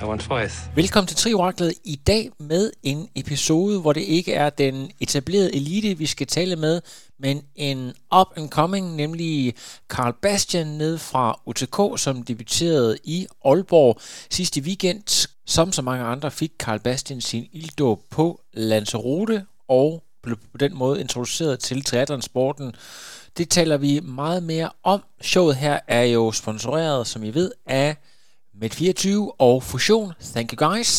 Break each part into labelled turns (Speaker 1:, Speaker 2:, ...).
Speaker 1: I want twice.
Speaker 2: Velkommen til Trioraklet i dag med en episode, hvor det ikke er den etablerede elite, vi skal tale med, men en up and coming, nemlig Carl Bastian ned fra UTK, som debuterede i Aalborg sidste weekend. Som så mange andre fik Carl Bastian sin ilddåb på Lanzarote og blev på den måde introduceret til triathlonsporten. Det taler vi meget mere om. Showet her er jo sponsoreret, som I ved, af med24 og Fusion. Thank you guys.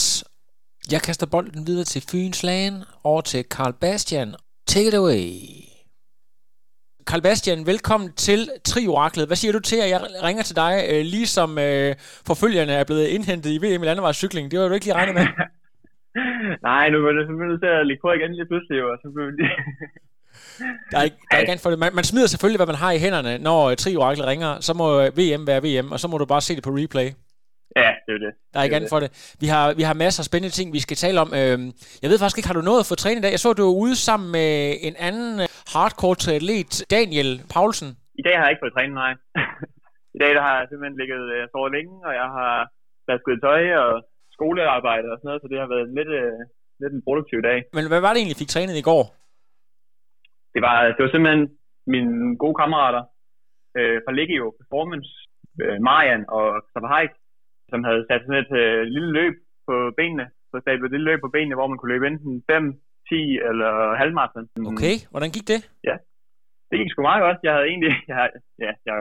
Speaker 2: Jeg kaster bolden videre til Fyns Lagen over til Carl Bastian. Take it away. Carl Bastian, velkommen til Trioraklet. Hvad siger du til, at jeg ringer til dig, øh, lige som øh, forfølgerne er blevet indhentet i VM i landevejscykling? Det var du ikke lige regnet med.
Speaker 3: Nej, nu er det simpelthen til at ligge på igen lige pludselig, og så blev det...
Speaker 2: Der er ikke, der er ikke for det. Man, man smider selvfølgelig, hvad man har i hænderne, når uh, Trioraklet ringer. Så må uh, VM være VM, og så må du bare se det på replay.
Speaker 3: Ja, det er det.
Speaker 2: Der er ikke andet for det. Vi har, vi har masser af spændende ting, vi skal tale om. Øhm, jeg ved faktisk ikke, har du nået at få trænet i dag? Jeg så, du var ude sammen med en anden øh, hardcore triatlet, Daniel Paulsen.
Speaker 3: I dag har jeg ikke fået trænet, nej. I dag der har jeg simpelthen ligget uh, sovet længe, og jeg har vasket tøj og skolearbejde og sådan noget, så det har været lidt, uh, lidt en produktiv dag.
Speaker 2: Men hvad var det egentlig, fik trænet i går?
Speaker 3: Det var, det var simpelthen mine gode kammerater øh, fra Legio Performance, øh, Marian og Haik, som havde sat sådan et øh, lille løb på benene. Så stablet et lille løb på benene, hvor man kunne løbe enten 5, 10 eller halvmarathon.
Speaker 2: Okay, hvordan gik det?
Speaker 3: Ja, det gik sgu meget godt. Jeg havde egentlig, jeg, ja, jeg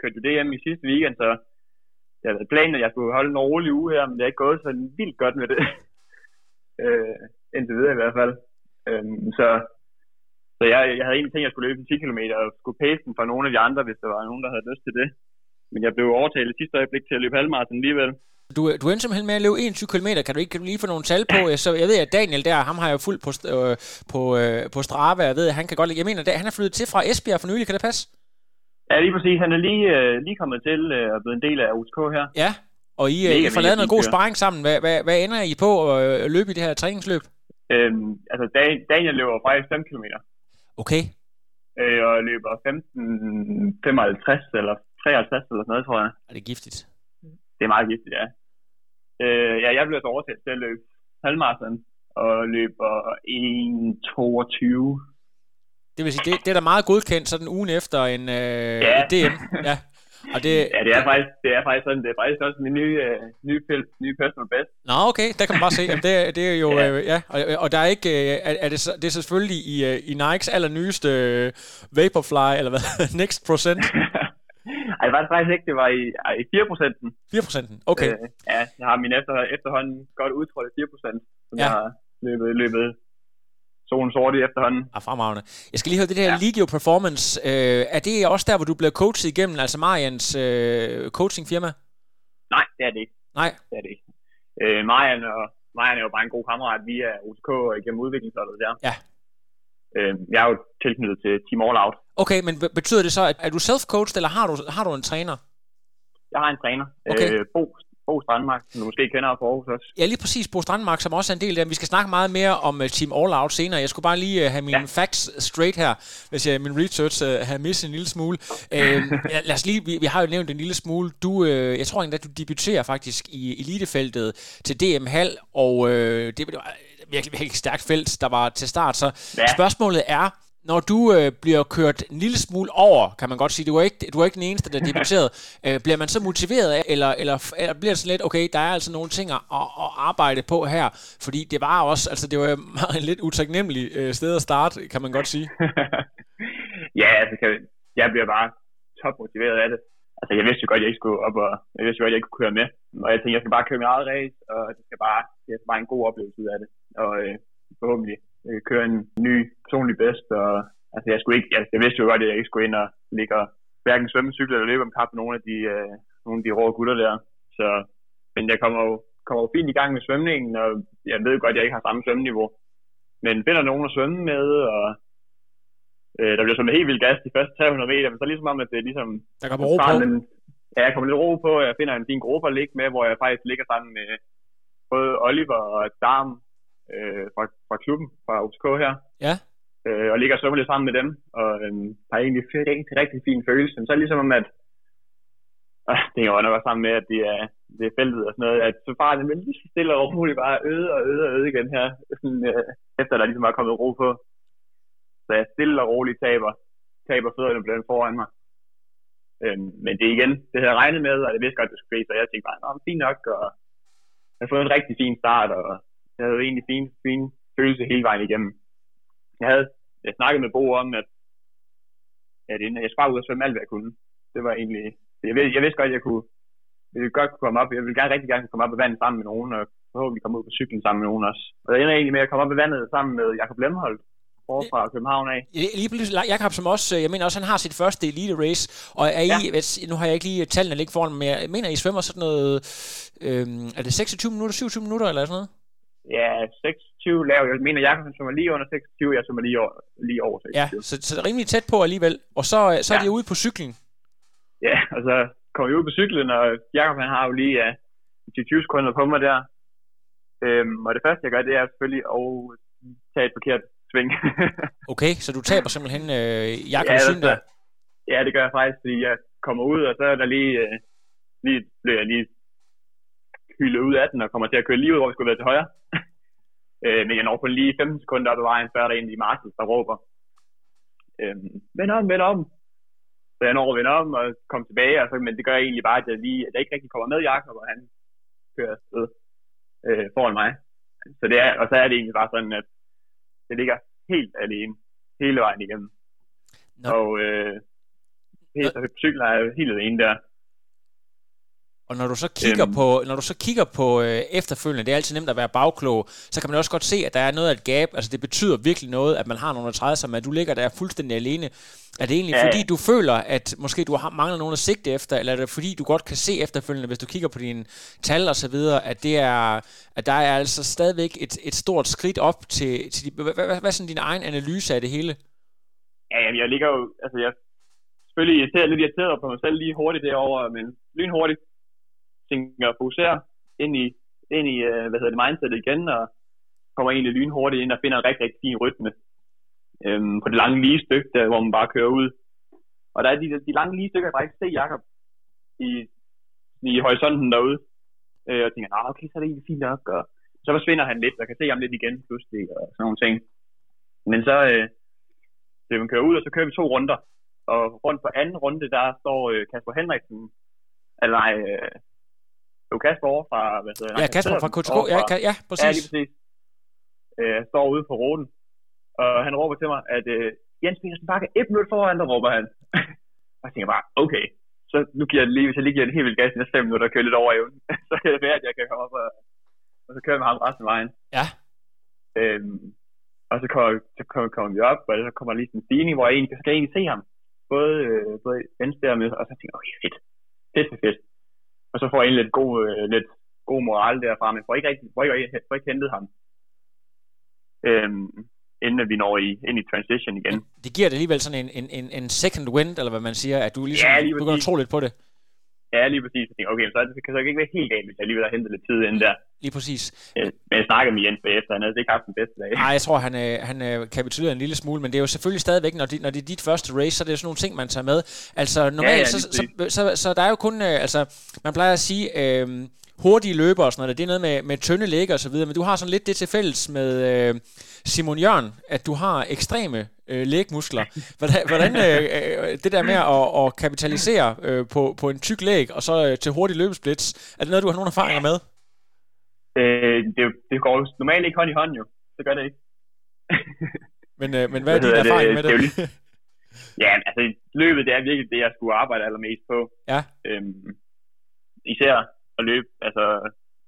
Speaker 3: kørte jo DM i sidste weekend, så jeg havde planen, at jeg skulle holde en rolig uge her, men det er ikke gået så vildt godt med det. øh, indtil videre i hvert fald. Øh, så så jeg, jeg havde egentlig tænkt, at jeg skulle løbe 10 km og skulle pace den for nogle af de andre, hvis der var nogen, der havde lyst til det. Men jeg blev overtalt i sidste øjeblik til at løbe halvmarathon alligevel.
Speaker 2: Du, du endte simpelthen med at løbe 21 km. Kan du ikke kan du lige få nogle tal på? Så jeg ved, at Daniel der, ham har jeg fuldt på, øh, på, øh, på Strava. Jeg ved, at han kan godt Jeg mener, at han er flyttet til fra Esbjerg for nylig. Kan det passe?
Speaker 3: Ja, lige præcis. Han er lige, øh, lige kommet til øh, at blive en del af USK her.
Speaker 2: Ja, og I, øh, mega, I får lavet noget god sparring sammen. Hvad, hvad, hvad ender I på at øh, løbe i det her træningsløb?
Speaker 3: Øhm, altså, Daniel løber faktisk 5 km.
Speaker 2: Okay.
Speaker 3: Øh, og løber 15, 55 eller 53 eller sådan noget, tror jeg.
Speaker 2: Er det giftigt?
Speaker 3: Det er meget giftigt, ja. Øh, ja, jeg blev så oversat til at løbe halvmarathon og løber 1.22.
Speaker 2: Det vil sige, det, det er da meget godkendt sådan ugen efter en øh,
Speaker 3: ja.
Speaker 2: DM. Ja.
Speaker 3: Og det, ja, det er, faktisk, det er faktisk sådan, det er faktisk også min nye, øh, nye, nye personal best.
Speaker 2: Nå, okay, der kan man bare se, at det, det er jo, ja, øh, ja og, og der er ikke, øh, er, er det, det er selvfølgelig i, øh, i Nikes allernyeste øh, Vaporfly, eller hvad, Next Procent.
Speaker 3: Ej, det var det faktisk ikke, det var i, i 4 procenten.
Speaker 2: 4 procenten, okay. Øh,
Speaker 3: ja, jeg har min efter, efterhånden godt udtrådt 4 procent, som ja. jeg har løbet, løbet solen sort i efterhånden.
Speaker 2: Ah, fremragende. Jeg skal lige høre, det der ja. Legio Performance, øh, er det også der, hvor du bliver coachet igennem, altså Marians øh, coachingfirma?
Speaker 3: Nej, det er det ikke.
Speaker 2: Nej?
Speaker 3: Det er det ikke. Øh, Marian, og, Marian er jo bare en god kammerat via OTK og igennem udviklingsholdet der.
Speaker 2: Ja.
Speaker 3: Øh, jeg er jo tilknyttet til Team All Out.
Speaker 2: Okay, men betyder det så, at er du self-coached, eller har du, har du en træner?
Speaker 3: Jeg har en træner,
Speaker 2: okay.
Speaker 3: øh, Bo Bo Strandmark, som du måske kender fra Aarhus også.
Speaker 2: Ja, lige præcis Bo Strandmark, som også er en del af. Vi skal snakke meget mere om uh, Team All Out senere. Jeg skulle bare lige uh, have mine ja. facts straight her, hvis jeg min research uh, har misset en lille smule. Uh, lad os lige, vi, vi har jo nævnt en lille smule. Du, uh, jeg tror at du debuterer faktisk i elitefeltet til DM Hal, og uh, det virkelig, virkelig stærkt felt, der var til start. Så ja. spørgsmålet er, når du øh, bliver kørt en lille smule over, kan man godt sige, du er ikke, du er ikke den eneste, der er debuteret, øh, bliver man så motiveret af, eller, eller, eller bliver det sådan lidt, okay, der er altså nogle ting at, at arbejde på her, fordi det var også, altså det var meget lidt utaknemmeligt øh, sted at starte, kan man godt sige.
Speaker 3: ja, altså, jeg bliver bare top motiveret af det. Altså, jeg vidste jo godt, at jeg ikke skulle op, og jeg vidste jo godt, at jeg ikke kunne køre med. Og jeg tænkte, jeg skal bare køre mit eget race, og det skal bare, det er bare en god oplevelse ud af det. Og øh, forhåbentlig øh, køre en ny personlig bedst, og altså jeg skulle ikke, jeg, jeg vidste jo godt, at jeg ikke skulle ind og ligge og hverken svømme, cykle eller løbe om kap med nogle af de, øh, nogle af de rå gutter der. Så, men jeg kommer jo kommer jo fint i gang med svømningen, og jeg ved godt, at jeg ikke har samme svømmeniveau. Men finder nogen at svømme med, og øh, der bliver svømmet helt vildt gas de første 300 meter, men så ligesom om, at det er ligesom...
Speaker 2: Der kommer ro på.
Speaker 3: En, ja, jeg kommer lidt ro på, jeg finder en fin gruppe at ligge med, hvor jeg faktisk ligger sammen med både Oliver og Darm øh, fra, fra klubben, fra USK her.
Speaker 2: Ja.
Speaker 3: Øh, og ligger og lidt sammen med dem, og øh, har egentlig en rigtig, rigtig fin følelse. Men så er ligesom om, at øh, det er jo nok også sammen med, at det er, det er feltet og sådan noget, at så bare det lige så stille og roligt bare øde og øde og øde igen her, sådan, øh, efter der ligesom er kommet ro på. Så jeg stille og roligt taber, taber fødderne på den foran mig. Øhm, men det er igen, det havde jeg regnet med, og det vidste godt, det skulle ske, så jeg tænkte bare, nå, fint nok, og jeg har fået en rigtig fin start, og jeg havde jo egentlig fin, fin følelse hele vejen igennem. Jeg havde jeg snakket med Bo om, at, at jeg skulle bare ud og svømme alt, hvad jeg kunne. Det var egentlig, jeg, ved, jeg vidste godt, at jeg kunne, jeg ville godt kunne komme op, jeg ville gerne rigtig gerne komme op i vandet sammen med nogen, og forhåbentlig komme ud på cyklen sammen med nogen også. Og jeg ender egentlig med at komme op i vandet sammen med Jakob Lemholdt, fra København af.
Speaker 2: Lige Jakob som også, jeg mener også, han har sit første elite race, og er I, ja. nu har jeg ikke lige tallene ligge foran, men jeg mener, I svømmer sådan noget, øhm, er det 26 minutter, 27 minutter eller sådan noget?
Speaker 3: Ja, 26 lav. Jeg mener, Jakob svømmer lige under 26, jeg svømmer lige over, lige over 26.
Speaker 2: Ja, så, så er rimelig tæt på alligevel, og så, så er ja. de ude på cyklen.
Speaker 3: Ja, og så kommer vi ud på cyklen, og Jakob han har jo lige ja, 20 sekunder på mig der. Øhm, og det første, jeg gør, det er selvfølgelig at tage et forkert sving.
Speaker 2: okay, så du taber simpelthen øh, Jakob ja, syn der?
Speaker 3: Ja, det gør jeg faktisk, fordi jeg kommer ud, og så er der lige, øh, lige bliver jeg lige hyldet ud af den, og kommer til at køre lige ud, hvor vi skulle være til højre. øh, men jeg når kun lige 15 sekunder op ad vejen, før der er en i Marcus, der råber. Øh, vend om, vend om. Så jeg når at vende om og komme tilbage, og så, men det gør egentlig bare, at jeg, lige, at jeg ikke rigtig kommer med Jakob, og han kører afsted øh, foran mig. Så det er, og så er det egentlig bare sådan, at det ligger helt alene hele vejen igennem. Nå. Og øh, helt, Nå. cyklen er helt alene der.
Speaker 2: Og når du så kigger øhm. på, når du så kigger på øh, efterfølgende, det er altid nemt at være bagklog, så kan man også godt se, at der er noget af et gab. Altså det betyder virkelig noget, at man har nogen at træde sig med. Du ligger der fuldstændig alene. Er det egentlig ja. fordi, du føler, at måske du har mangler nogen at sigte efter, eller er det fordi, du godt kan se efterfølgende, hvis du kigger på dine tal og så videre, at, det er, at der er altså stadigvæk et, et stort skridt op til, til de, hvad, hvad, hvad er sådan din egen analyse af det hele?
Speaker 3: Ja, jeg ligger jo, altså jeg selvfølgelig irriteret, lidt irriteret på mig selv lige hurtigt derovre, men lynhurtigt tænker at fokusere ind i, ind i øh, hvad hedder det, mindsetet igen, og kommer egentlig lynhurtigt ind og finder en rigtig, rigtig fin rytme øhm, på det lange lige stykke, der, hvor man bare kører ud. Og der er de, de lange lige stykker, jeg bare ikke se Jacob i, i horisonten derude. Øh, og tænker, nej, okay, så er det egentlig fint nok. Og så forsvinder han lidt, og kan se ham lidt igen pludselig, og sådan nogle ting. Men så, øh, det man kører ud, og så kører vi to runder. Og rundt på anden runde, der står øh, Kasper Henriksen, eller nej, øh, det var Kasper over fra, hvad hedder
Speaker 2: Ja, Kasper fra KTK, ja, ja, præcis. Ja, lige
Speaker 3: præcis. Øh, står ude på ruten, og han råber til mig, at øh, Jens Petersen Bakke et minut foran, der råber han. og jeg tænker bare, okay, så nu giver jeg lige, hvis jeg lige giver en helt vildt gas i næste fem minutter og kører lidt over evnen, så kan det være, at jeg kan komme op og, og så kører med ham resten af vejen.
Speaker 2: Ja.
Speaker 3: Øhm, og så kommer, så kommer, kommer vi op, og så kommer lige sådan en stigning, hvor jeg egentlig, så kan jeg egentlig se ham. Både, øh, både venstre og med, og så tænker jeg, okay, fedt. Fedt, fedt, fedt. Og så får jeg egentlig lidt god, øh, lidt god moral derfra, men får ikke, rigtig, får ikke, får ikke hentet ham. Øhm, inden vi når i, ind i transition igen.
Speaker 2: Det giver det alligevel sådan en, en, en, en second wind, eller hvad man siger, at du ligesom ja, begynder at tro lidt på det.
Speaker 3: Ja, lige præcis. Jeg tænker, okay, så det kan så ikke være helt galt, hvis jeg alligevel har hentet lidt tid inden der.
Speaker 2: Lige præcis.
Speaker 3: Men jeg snakker med Jens bagefter, han havde ikke haft den bedste dag.
Speaker 2: Nej, jeg tror, han, øh, han øh, kapitulerer en lille smule, men det er jo selvfølgelig stadigvæk, når, de, når det er dit første race, så er det jo sådan nogle ting, man tager med. Altså normalt, ja, ja, så, så, så, så, så, der er jo kun, øh, altså man plejer at sige, øh, hurtige løber og sådan noget, det er noget med, med tynde lægger og så videre, men du har sådan lidt det til fælles med øh, Simon Jørn, at du har ekstreme øh, lægmuskler. Hvordan, hvordan øh, øh, det der med at, at kapitalisere øh, på, på en tyk læg, og så øh, til hurtig løbesplits, er det noget, du har nogle erfaringer med?
Speaker 3: Øh, det, det går normalt ikke hånd i hånd jo. Det gør det ikke.
Speaker 2: men, øh, men hvad er din erfaring det, med det? det
Speaker 3: ja, altså løbet det er virkelig det, jeg skulle arbejde allermest på.
Speaker 2: Ja.
Speaker 3: Øhm, især at løbe, altså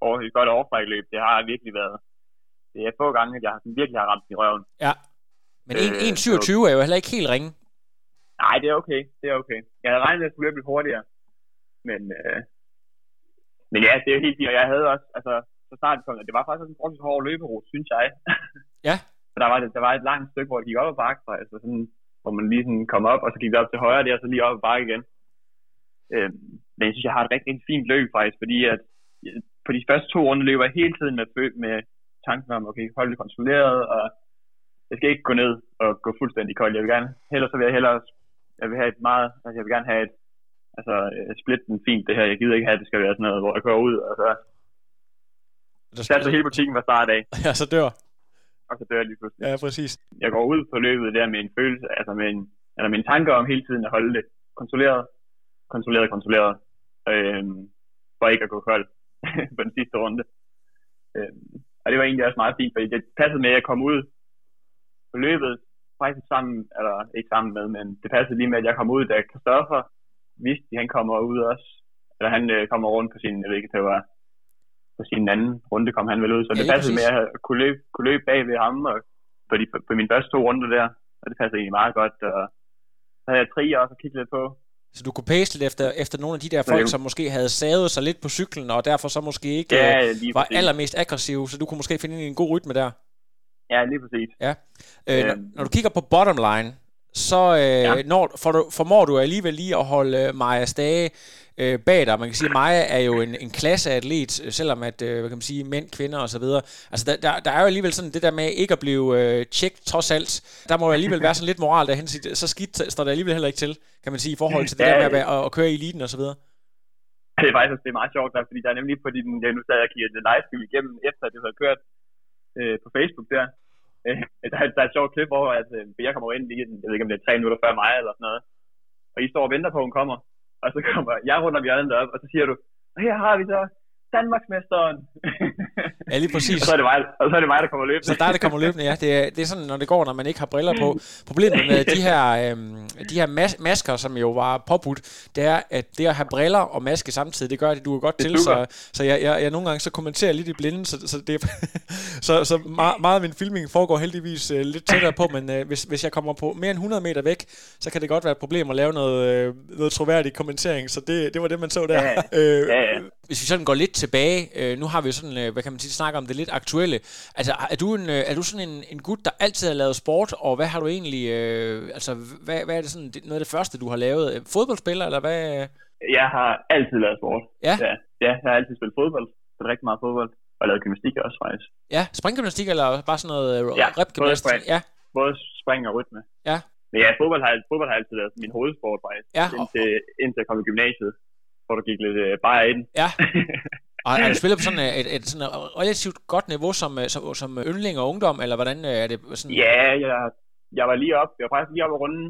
Speaker 3: over, et godt overfrækløb, det har virkelig været, det er få gange, at jeg virkelig har ramt i røven.
Speaker 2: Ja. Men 1.27 øh, er jo heller ikke helt ringe.
Speaker 3: Nej, det er okay. Det er okay. Jeg havde regnet med, at jeg skulle løbe lidt hurtigere. Men, øh, men ja, det er jo helt fint. Og jeg havde også, altså, så snart vi kom, det var faktisk en forholdsvis hård løberute, synes jeg.
Speaker 2: Ja.
Speaker 3: For der var, der var et langt stykke, hvor det gik op ad bakke, altså sådan, hvor man lige sådan kom op, og så gik det op til højre der, og så lige op ad bakke igen. Øhm, men jeg synes, jeg har et rigtig, rigtig fint løb faktisk, fordi at øh, på de første to runder løber jeg hele tiden med, med tanken om, okay, holde det kontrolleret, og jeg skal ikke gå ned og gå fuldstændig kold. Jeg vil gerne, hellere så vil jeg hellere, jeg vil have et meget, altså jeg vil gerne have et, altså split den fint det her. Jeg gider ikke have, at det skal være sådan noget, hvor jeg går ud, og så
Speaker 2: Der
Speaker 3: satte hele butikken fra start af,
Speaker 2: Ja, så dør.
Speaker 3: og så dør jeg lige pludselig.
Speaker 2: Ja, præcis.
Speaker 3: Jeg går ud på løbet der med en følelse, altså med en, eller med en tanke om hele tiden at holde det kontrolleret, kontrolleret, kontrolleret, øhm, for ikke at gå kold på den sidste runde. Øhm, og det var egentlig også meget fint, fordi det passede med, at jeg kom ud på løbet, faktisk sammen, eller ikke sammen med, men det passede lige med, at jeg kom ud, da Christoffer vidste, at han kommer ud også, eller han øh, kommer rundt på sin, jeg ved ikke, det var på sin anden runde kom han vel ud, så
Speaker 2: Ja,
Speaker 3: det passede
Speaker 2: præcis.
Speaker 3: med at kunne løbe, kunne løbe bag ved ham, og på, de, på mine første to runder der, og det passede egentlig meget godt, og så havde jeg tre også at kigge lidt på,
Speaker 2: Så du kunne pace lidt efter, efter nogle af de der folk,
Speaker 3: det-
Speaker 2: som måske havde savet sig lidt på cyklen, og derfor så måske ikke
Speaker 3: ja,
Speaker 2: øh, var
Speaker 3: præcis.
Speaker 2: allermest aggressiv, så du kunne måske finde en god rytme der.
Speaker 3: Ja, lige præcis.
Speaker 2: Ja. Øh, når,
Speaker 3: Øhm.
Speaker 2: når du kigger på bottom line, så øh,
Speaker 3: Ja.
Speaker 2: når, for du, formår du alligevel lige at holde øh, Maja Stage øh, bag dig. Man kan sige, at Maja er jo en, en klasseatlet, øh, selvom at, øh, hvad kan man sige, mænd, kvinder og så videre. Altså, der, der, der er jo alligevel sådan det der med ikke at blive øh, tjekket trods alt. Der må jo alligevel være sådan lidt moral derhen. Så skidt står der alligevel heller ikke til, kan man sige, i forhold til det
Speaker 3: Ja,
Speaker 2: der med at, at, at køre i eliten og så videre.
Speaker 3: Det er faktisk det er meget sjovt, der, fordi der er nemlig på din, ja, nu sad jeg og kiggede livestream igennem, efter det havde kørt øh, på Facebook der. Øh, der, er- der er et sjovt klip, hvor at, øh, jeg kommer ind lige, jeg ved ikke om det er tre minutter før mig eller sådan noget, og I står og venter på, at hun kommer, og så kommer jeg rundt om hjørnet op, og så siger du, og her har vi så? Danmarksmesteren.
Speaker 2: Ja, lige præcis.
Speaker 3: og, så er det mig, og så er det mig, der kommer løbende.
Speaker 2: Så der er det kommer løbende, ja. Det er, det er sådan, når det går, når man ikke har briller på. Problemet med de her, øhm, de her mas- masker, som jo var påbudt, det er, at det at have briller og maske samtidig, det gør, at det duer godt
Speaker 3: Det
Speaker 2: til. Så,
Speaker 3: duer.
Speaker 2: så jeg, jeg, jeg, nogle gange så kommenterer lidt i blinde, så, så, det, så, så meget, meget af min filming foregår heldigvis øh, lidt tættere på, men øh, hvis, hvis jeg kommer på mere end 100 meter væk, så kan det godt være et problem at lave noget, øh, noget troværdig kommentering. Så det, det var det, man så der.
Speaker 3: Ja,
Speaker 2: Øh,
Speaker 3: ja, ja.
Speaker 2: hvis vi sådan går lidt tilbage, øh, nu har vi jo sådan, øh, hvad kan man sige, snakke om det lidt aktuelle. Altså, er du, en, øh, er du sådan en, en gut, der altid har lavet sport, og hvad har du egentlig, øh, altså, hvad, hvad er det sådan, noget af det første, du har lavet? Øh, Fodboldspiller, eller hvad?
Speaker 3: Jeg har altid lavet sport.
Speaker 2: Ja.
Speaker 3: ja. Ja, jeg har altid spillet fodbold. Spillet rigtig meget fodbold. Og lavet gymnastik også, faktisk.
Speaker 2: Ja, springgymnastik, eller bare sådan noget øh,
Speaker 3: Ja,
Speaker 2: repgymnastik?
Speaker 3: både spring.
Speaker 2: Ja,
Speaker 3: Både spring og rytme.
Speaker 2: Ja.
Speaker 3: Men ja, fodbold har, fodbold har altid været min hovedsport, faktisk.
Speaker 2: Ja,
Speaker 3: Indtil, indtil jeg kom i gymnasiet. Hvor der gik lidt øh, bare ind.
Speaker 2: ja. Og er du spiller på sådan øh, et, et, sådan et relativt godt niveau som, øh, som, som yndling og ungdom, eller hvordan øh, er det sådan?
Speaker 3: ja, jeg, jeg var lige op. Jeg var faktisk lige oppe at runde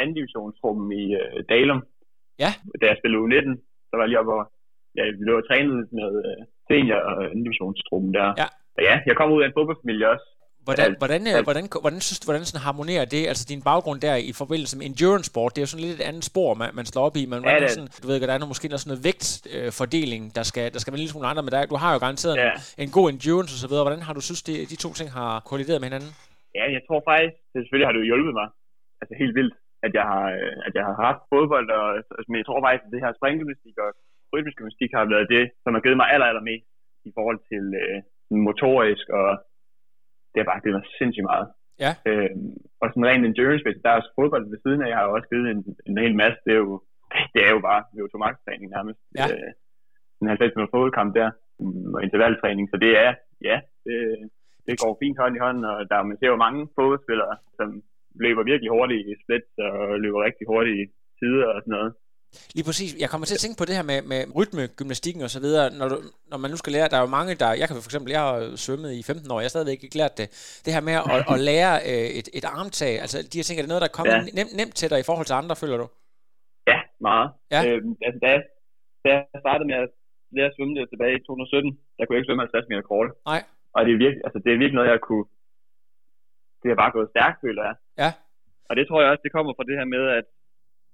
Speaker 3: anden divisionstruppen i øh, Dalum.
Speaker 2: Ja.
Speaker 3: Da jeg spillede U19, så var jeg lige oppe og ja, vi lå og trænede med øh, senior og anden divisionstruppen der.
Speaker 2: Ja.
Speaker 3: Og ja, jeg kom ud af en fodboldfamilie også.
Speaker 2: Hvordan, hvordan, øh, hvordan, hvordan synes hvordan sådan harmonerer det? Altså din baggrund der i forbindelse med endurance sport, det er jo sådan lidt et andet spor, man, man slår op i. Men
Speaker 3: Ja,
Speaker 2: sådan, du ved der er noget, måske noget sådan noget vægtfordeling, der skal, der skal være en lille smule andre, men der, du har jo garanteret
Speaker 3: Ja.
Speaker 2: en, en god endurance og så videre. Hvordan har du synes, det, de to ting har kollideret med hinanden?
Speaker 3: Ja, jeg tror faktisk, det selvfølgelig har det jo hjulpet mig. Altså helt vildt, at jeg har, øh, at jeg har haft fodbold, og, men jeg tror faktisk, at det her springgymnastik og rytmisk gymnastik har været det, som har givet mig aller, aller mest i forhold til øh, motorisk, og det har bare givet mig sindssygt meget.
Speaker 2: Ja.
Speaker 3: Øhm, og sådan rent endurance, der er også fodbold ved siden af, jeg har jo også givet en, en hel masse, det er jo, det er jo bare VO2 max træning nærmest.
Speaker 2: Ja.
Speaker 3: Øh, en 90 minutter fodboldkamp der, mm, og intervaltræning, så det er, ja, det, det går fint hånd i hånd, og der, man ser jo mange fodboldspillere, som løber virkelig hurtigt i split, og løber rigtig hurtigt i tider og sådan noget.
Speaker 2: Lige præcis. Jeg kommer til at tænke på det her med, med rytme, gymnastikken og så videre. Når, du, når man nu skal lære, der er jo mange, der... Jeg kan for eksempel, jeg har svømmet i 15 år, jeg har stadigvæk ikke lært det. Det her med at, at lære øh, et, et armtag, altså de her ting, er det noget, der er kommet
Speaker 3: Ja.
Speaker 2: nemt, nemt til dig i forhold til andre, føler du?
Speaker 3: Ja, meget.
Speaker 2: Ja.
Speaker 3: Øhm, altså, da, jeg, da jeg startede med at lære at svømme der tilbage i 2017, der kunne jeg ikke svømme 50 meter kort.
Speaker 2: Nej.
Speaker 3: Og det er virkelig, altså, det er virkelig noget, jeg kunne... Det har bare gået stærkt, føler jeg.
Speaker 2: Ja.
Speaker 3: Og det tror jeg også, det kommer fra det her med, at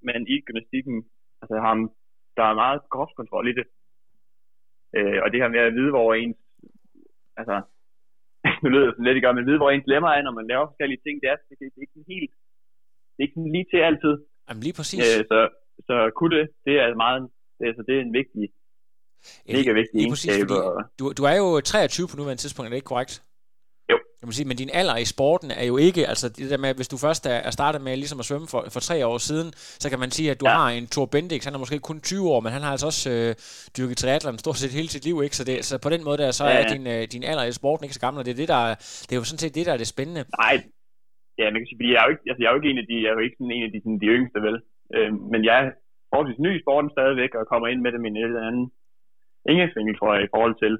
Speaker 3: man i gymnastikken, altså har, der er meget kropskontrol i det. Øh, og det her med at vide, hvor ens, altså, nu lyder det sådan lidt, ikke, men vide, hvor ens lemmer er, når man laver forskellige ting, det er, det, det er ikke sådan helt, det er ikke sådan lige til altid.
Speaker 2: Jamen lige præcis.
Speaker 3: Øh, så, så kunne det, det er meget, det, er, så det er en vigtig, mega
Speaker 2: præcis, fordi
Speaker 3: egenskaber.
Speaker 2: du, du er jo 23 på nuværende tidspunkt, er det ikke korrekt? Jeg må sige, men din alder i sporten er jo ikke, altså det der med, hvis du først er, er startet med ligesom at svømme for, for tre år siden, så kan man sige, at du
Speaker 3: Ja.
Speaker 2: har en Thor Bendix, han er måske kun 20 år, men han har altså også øh, dyrket triathlon stort set hele sit liv, ikke? Så, det, så på den måde der, så
Speaker 3: Ja,
Speaker 2: er din, øh, din alder i sporten ikke så gammel, og det er, det, der, er- det er jo sådan set det, der er det spændende.
Speaker 3: Nej, ja, man kan sige, fordi jeg er jo ikke, altså, jeg er jo ikke en af de, jeg er jo ikke sådan en af de, sådan, de yngste, vel? Øhm, men jeg er forholdsvis ny i sporten stadigvæk, og kommer ind med det med en eller anden indgangsvinkel, tror jeg, i forhold til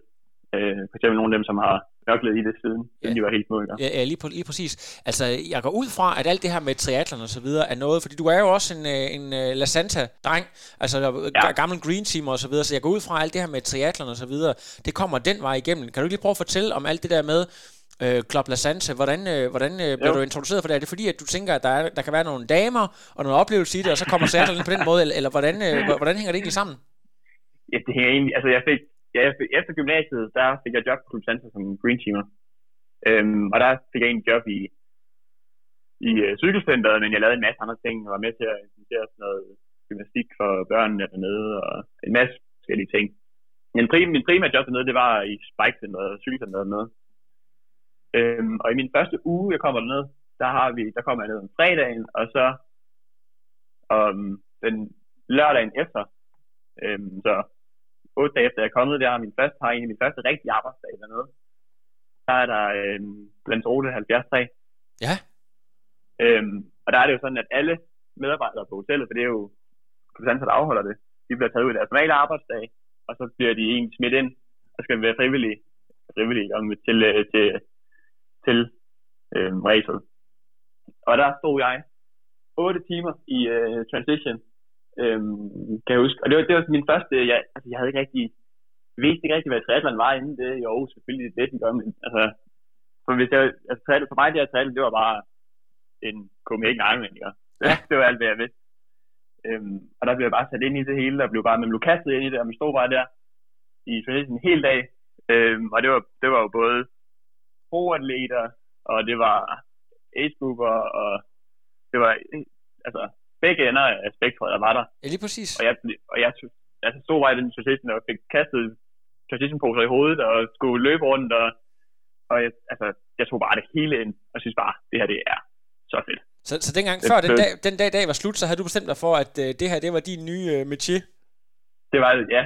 Speaker 3: øh, for eksempel nogle af dem, som har ørklet i det siden, siden
Speaker 2: Ja.
Speaker 3: de var helt små.
Speaker 2: Ja, ja lige, på, lige præcis. Altså, jeg går ud fra, at alt det her med triathlon og så videre er noget, fordi du er jo også en, øh, en uh, La Santa-dreng, altså ja. Gammel green team og så videre, så jeg går ud fra, at alt det her med triathlon og så videre, det kommer den vej igennem. Kan du ikke lige prøve at fortælle om alt det der med øh, Club La Santa? Hvordan, øh, hvordan øh, bliver
Speaker 3: Jo.
Speaker 2: du introduceret for det? Er det fordi, at du tænker, at der, er, der kan være nogle damer og nogle oplevelser i det, og så kommer ind på den måde, eller, eller hvordan, øh, hvordan hænger det egentlig sammen?
Speaker 3: Ja, det hænger egentlig, altså jeg fik, ja, jeg efter gymnasiet, der fik jeg job på Club Santa som green teamer. Øhm, og der fik jeg en job i, i øh, cykelcenteret, men jeg lavede en masse andre ting, og var med til at implementere sådan noget gymnastik for børnene dernede, og en masse forskellige ting. Men prim, min primære job dernede, det var i spikecenteret og cykelcenteret dernede. Øhm, og i min første uge, jeg kommer derned, der, har vi, der kommer jeg ned om fredagen, og så om den lørdagen efter, øhm, så otte dage efter jeg er kommet der, min første, har egentlig min første rigtige arbejdsdag dernede. Der er der øhm, Lanzarote 73.
Speaker 2: Ja.
Speaker 3: Øhm, og der er det jo sådan, at alle medarbejdere på hotellet, for det er jo konsultanter, der afholder det, de bliver taget ud af deres normale arbejdsdag, og så bliver de egentlig smidt ind, og skal være frivillige, frivillige om, til, øh, til, til øhm, racet. Og der stod jeg 8 timer i øh, transition, øhm, kan jeg huske. Og det var, det var min første, jeg, altså jeg havde ikke rigtig, jeg vidste ikke rigtig, hvad triathlon var inden det. Jo, selvfølgelig det, de gør, men altså, for, hvis jeg, altså, triathlon- for mig det her triathlon, det var bare en Copenhagen Ironman, ikke?
Speaker 2: Ja.
Speaker 3: det var alt, hvad jeg vidste. Øhm, og der blev jeg bare sat ind i det hele, der blev bare, man blev kastet ind i det, og man stod bare der i en hel dag. Øhm, og det var, det var jo både pro-atleter, og det var age og det var altså begge ender af spektret, der var der.
Speaker 2: Ja, lige præcis.
Speaker 3: Og jeg, og jeg altså, stod bare i den transition og fik kastet transitionposer i hovedet og skulle løbe rundt. Og, og jeg, altså, jeg tog bare det hele ind og synes bare, det her det er så fedt.
Speaker 2: Så, så dengang,
Speaker 3: Det
Speaker 2: før den dag, den dag, dag var slut, så havde du bestemt dig for, at øh, det her, det var din nye øh, métier.
Speaker 3: Det var, ja,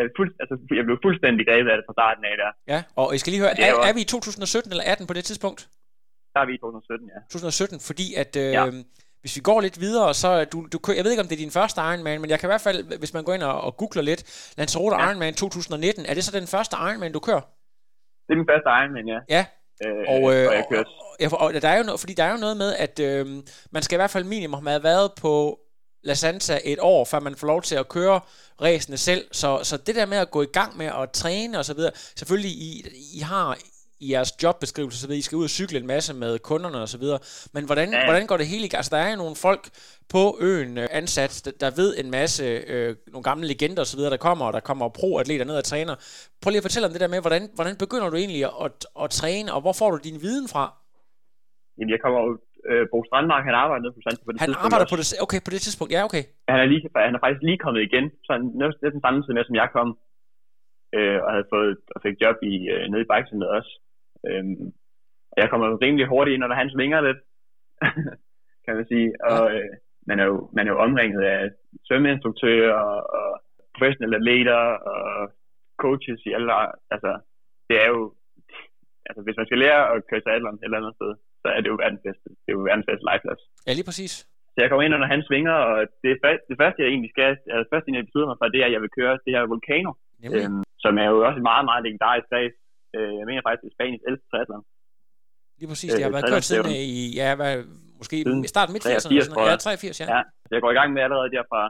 Speaker 3: jeg, fuld, altså, jeg blev fuldstændig grebet af det fra starten af der.
Speaker 2: Ja, og jeg skal lige høre,
Speaker 3: Det er jo-
Speaker 2: er vi i 2017 eller 18 på det tidspunkt?
Speaker 3: Der er vi i 2017, ja.
Speaker 2: 2017, fordi at øh,
Speaker 3: Ja.
Speaker 2: Hvis vi går lidt videre, så du, du, jeg ved ikke, om det er din første Ironman, men jeg kan i hvert fald, hvis man går ind og, og googler lidt, Lanzarote
Speaker 3: Ja.
Speaker 2: Ironman 2019, er det så den første Ironman, du kører?
Speaker 3: Det er min første Ironman, ja.
Speaker 2: Ja,
Speaker 3: Øh,
Speaker 2: og, øh,
Speaker 3: og jeg
Speaker 2: og,
Speaker 3: kørte,
Speaker 2: og, for- og der er jo noget, fordi der er jo noget med, at øh, man skal i hvert fald minimum have været på La Santa et år, før man får lov til at køre ræsene selv. Så, så det der med at gå i gang med at træne og så videre, selvfølgelig I, I har i jeres jobbeskrivelse, så ved I skal ud og cykle en masse med kunderne og så videre. Men hvordan, ja. Hvordan går det hele i gang? Altså, der er jo nogle folk på øen øh, ansat, der, der ved en masse, øh, nogle gamle legender og så videre, der kommer, og der kommer pro-atleter ned og træner. Prøv lige at fortælle om det der med, hvordan, hvordan begynder du egentlig at, at, at træne, og hvor får du din viden fra?
Speaker 3: jamen, jeg kommer jo, øh, Bo Strandmark, han arbejder nede på Santa på det
Speaker 2: Han
Speaker 3: tidspunkt
Speaker 2: arbejder
Speaker 3: også.
Speaker 2: på det, okay, på det tidspunkt, ja, okay.
Speaker 3: han er, lige, han er faktisk lige kommet igen, sådan næsten næsten samme tid med, som jeg kom, øh, og havde fået og fik job i, øh, nede i bikecenteret også. Øhm, og jeg kommer rimelig hurtigt ind, når han svinger lidt, kan man sige. Og øh, man, er jo, man er jo omringet af svømmeinstruktører og, og professionelle atleter og coaches i alle, altså det er jo, altså hvis man skal lære at køre triathlon et eller andet sted, så er det jo verdens bedste, det er jo verdens bedste legeplads.
Speaker 2: Ja, lige præcis.
Speaker 3: Så jeg kommer ind under hans svinger, og det, det første, jeg egentlig skal, altså, det første, jeg beslutter mig for, det er, at jeg vil køre det her Volcano,
Speaker 2: Nemlig.
Speaker 3: øhm, som er jo også et meget, meget legendarisk race. Øh, jeg mener faktisk, det er Spaniens ældste triathlon.
Speaker 2: Lige præcis. Det har
Speaker 3: øh,
Speaker 2: været kørt siden i, ja, hvad, måske
Speaker 3: Siden
Speaker 2: i starten midt 80'erne.
Speaker 3: 83,
Speaker 2: eller sådan
Speaker 3: tror
Speaker 2: noget. Ja,
Speaker 3: jeg.
Speaker 2: 83, ja.
Speaker 3: Ja. Så jeg går i gang med allerede der fra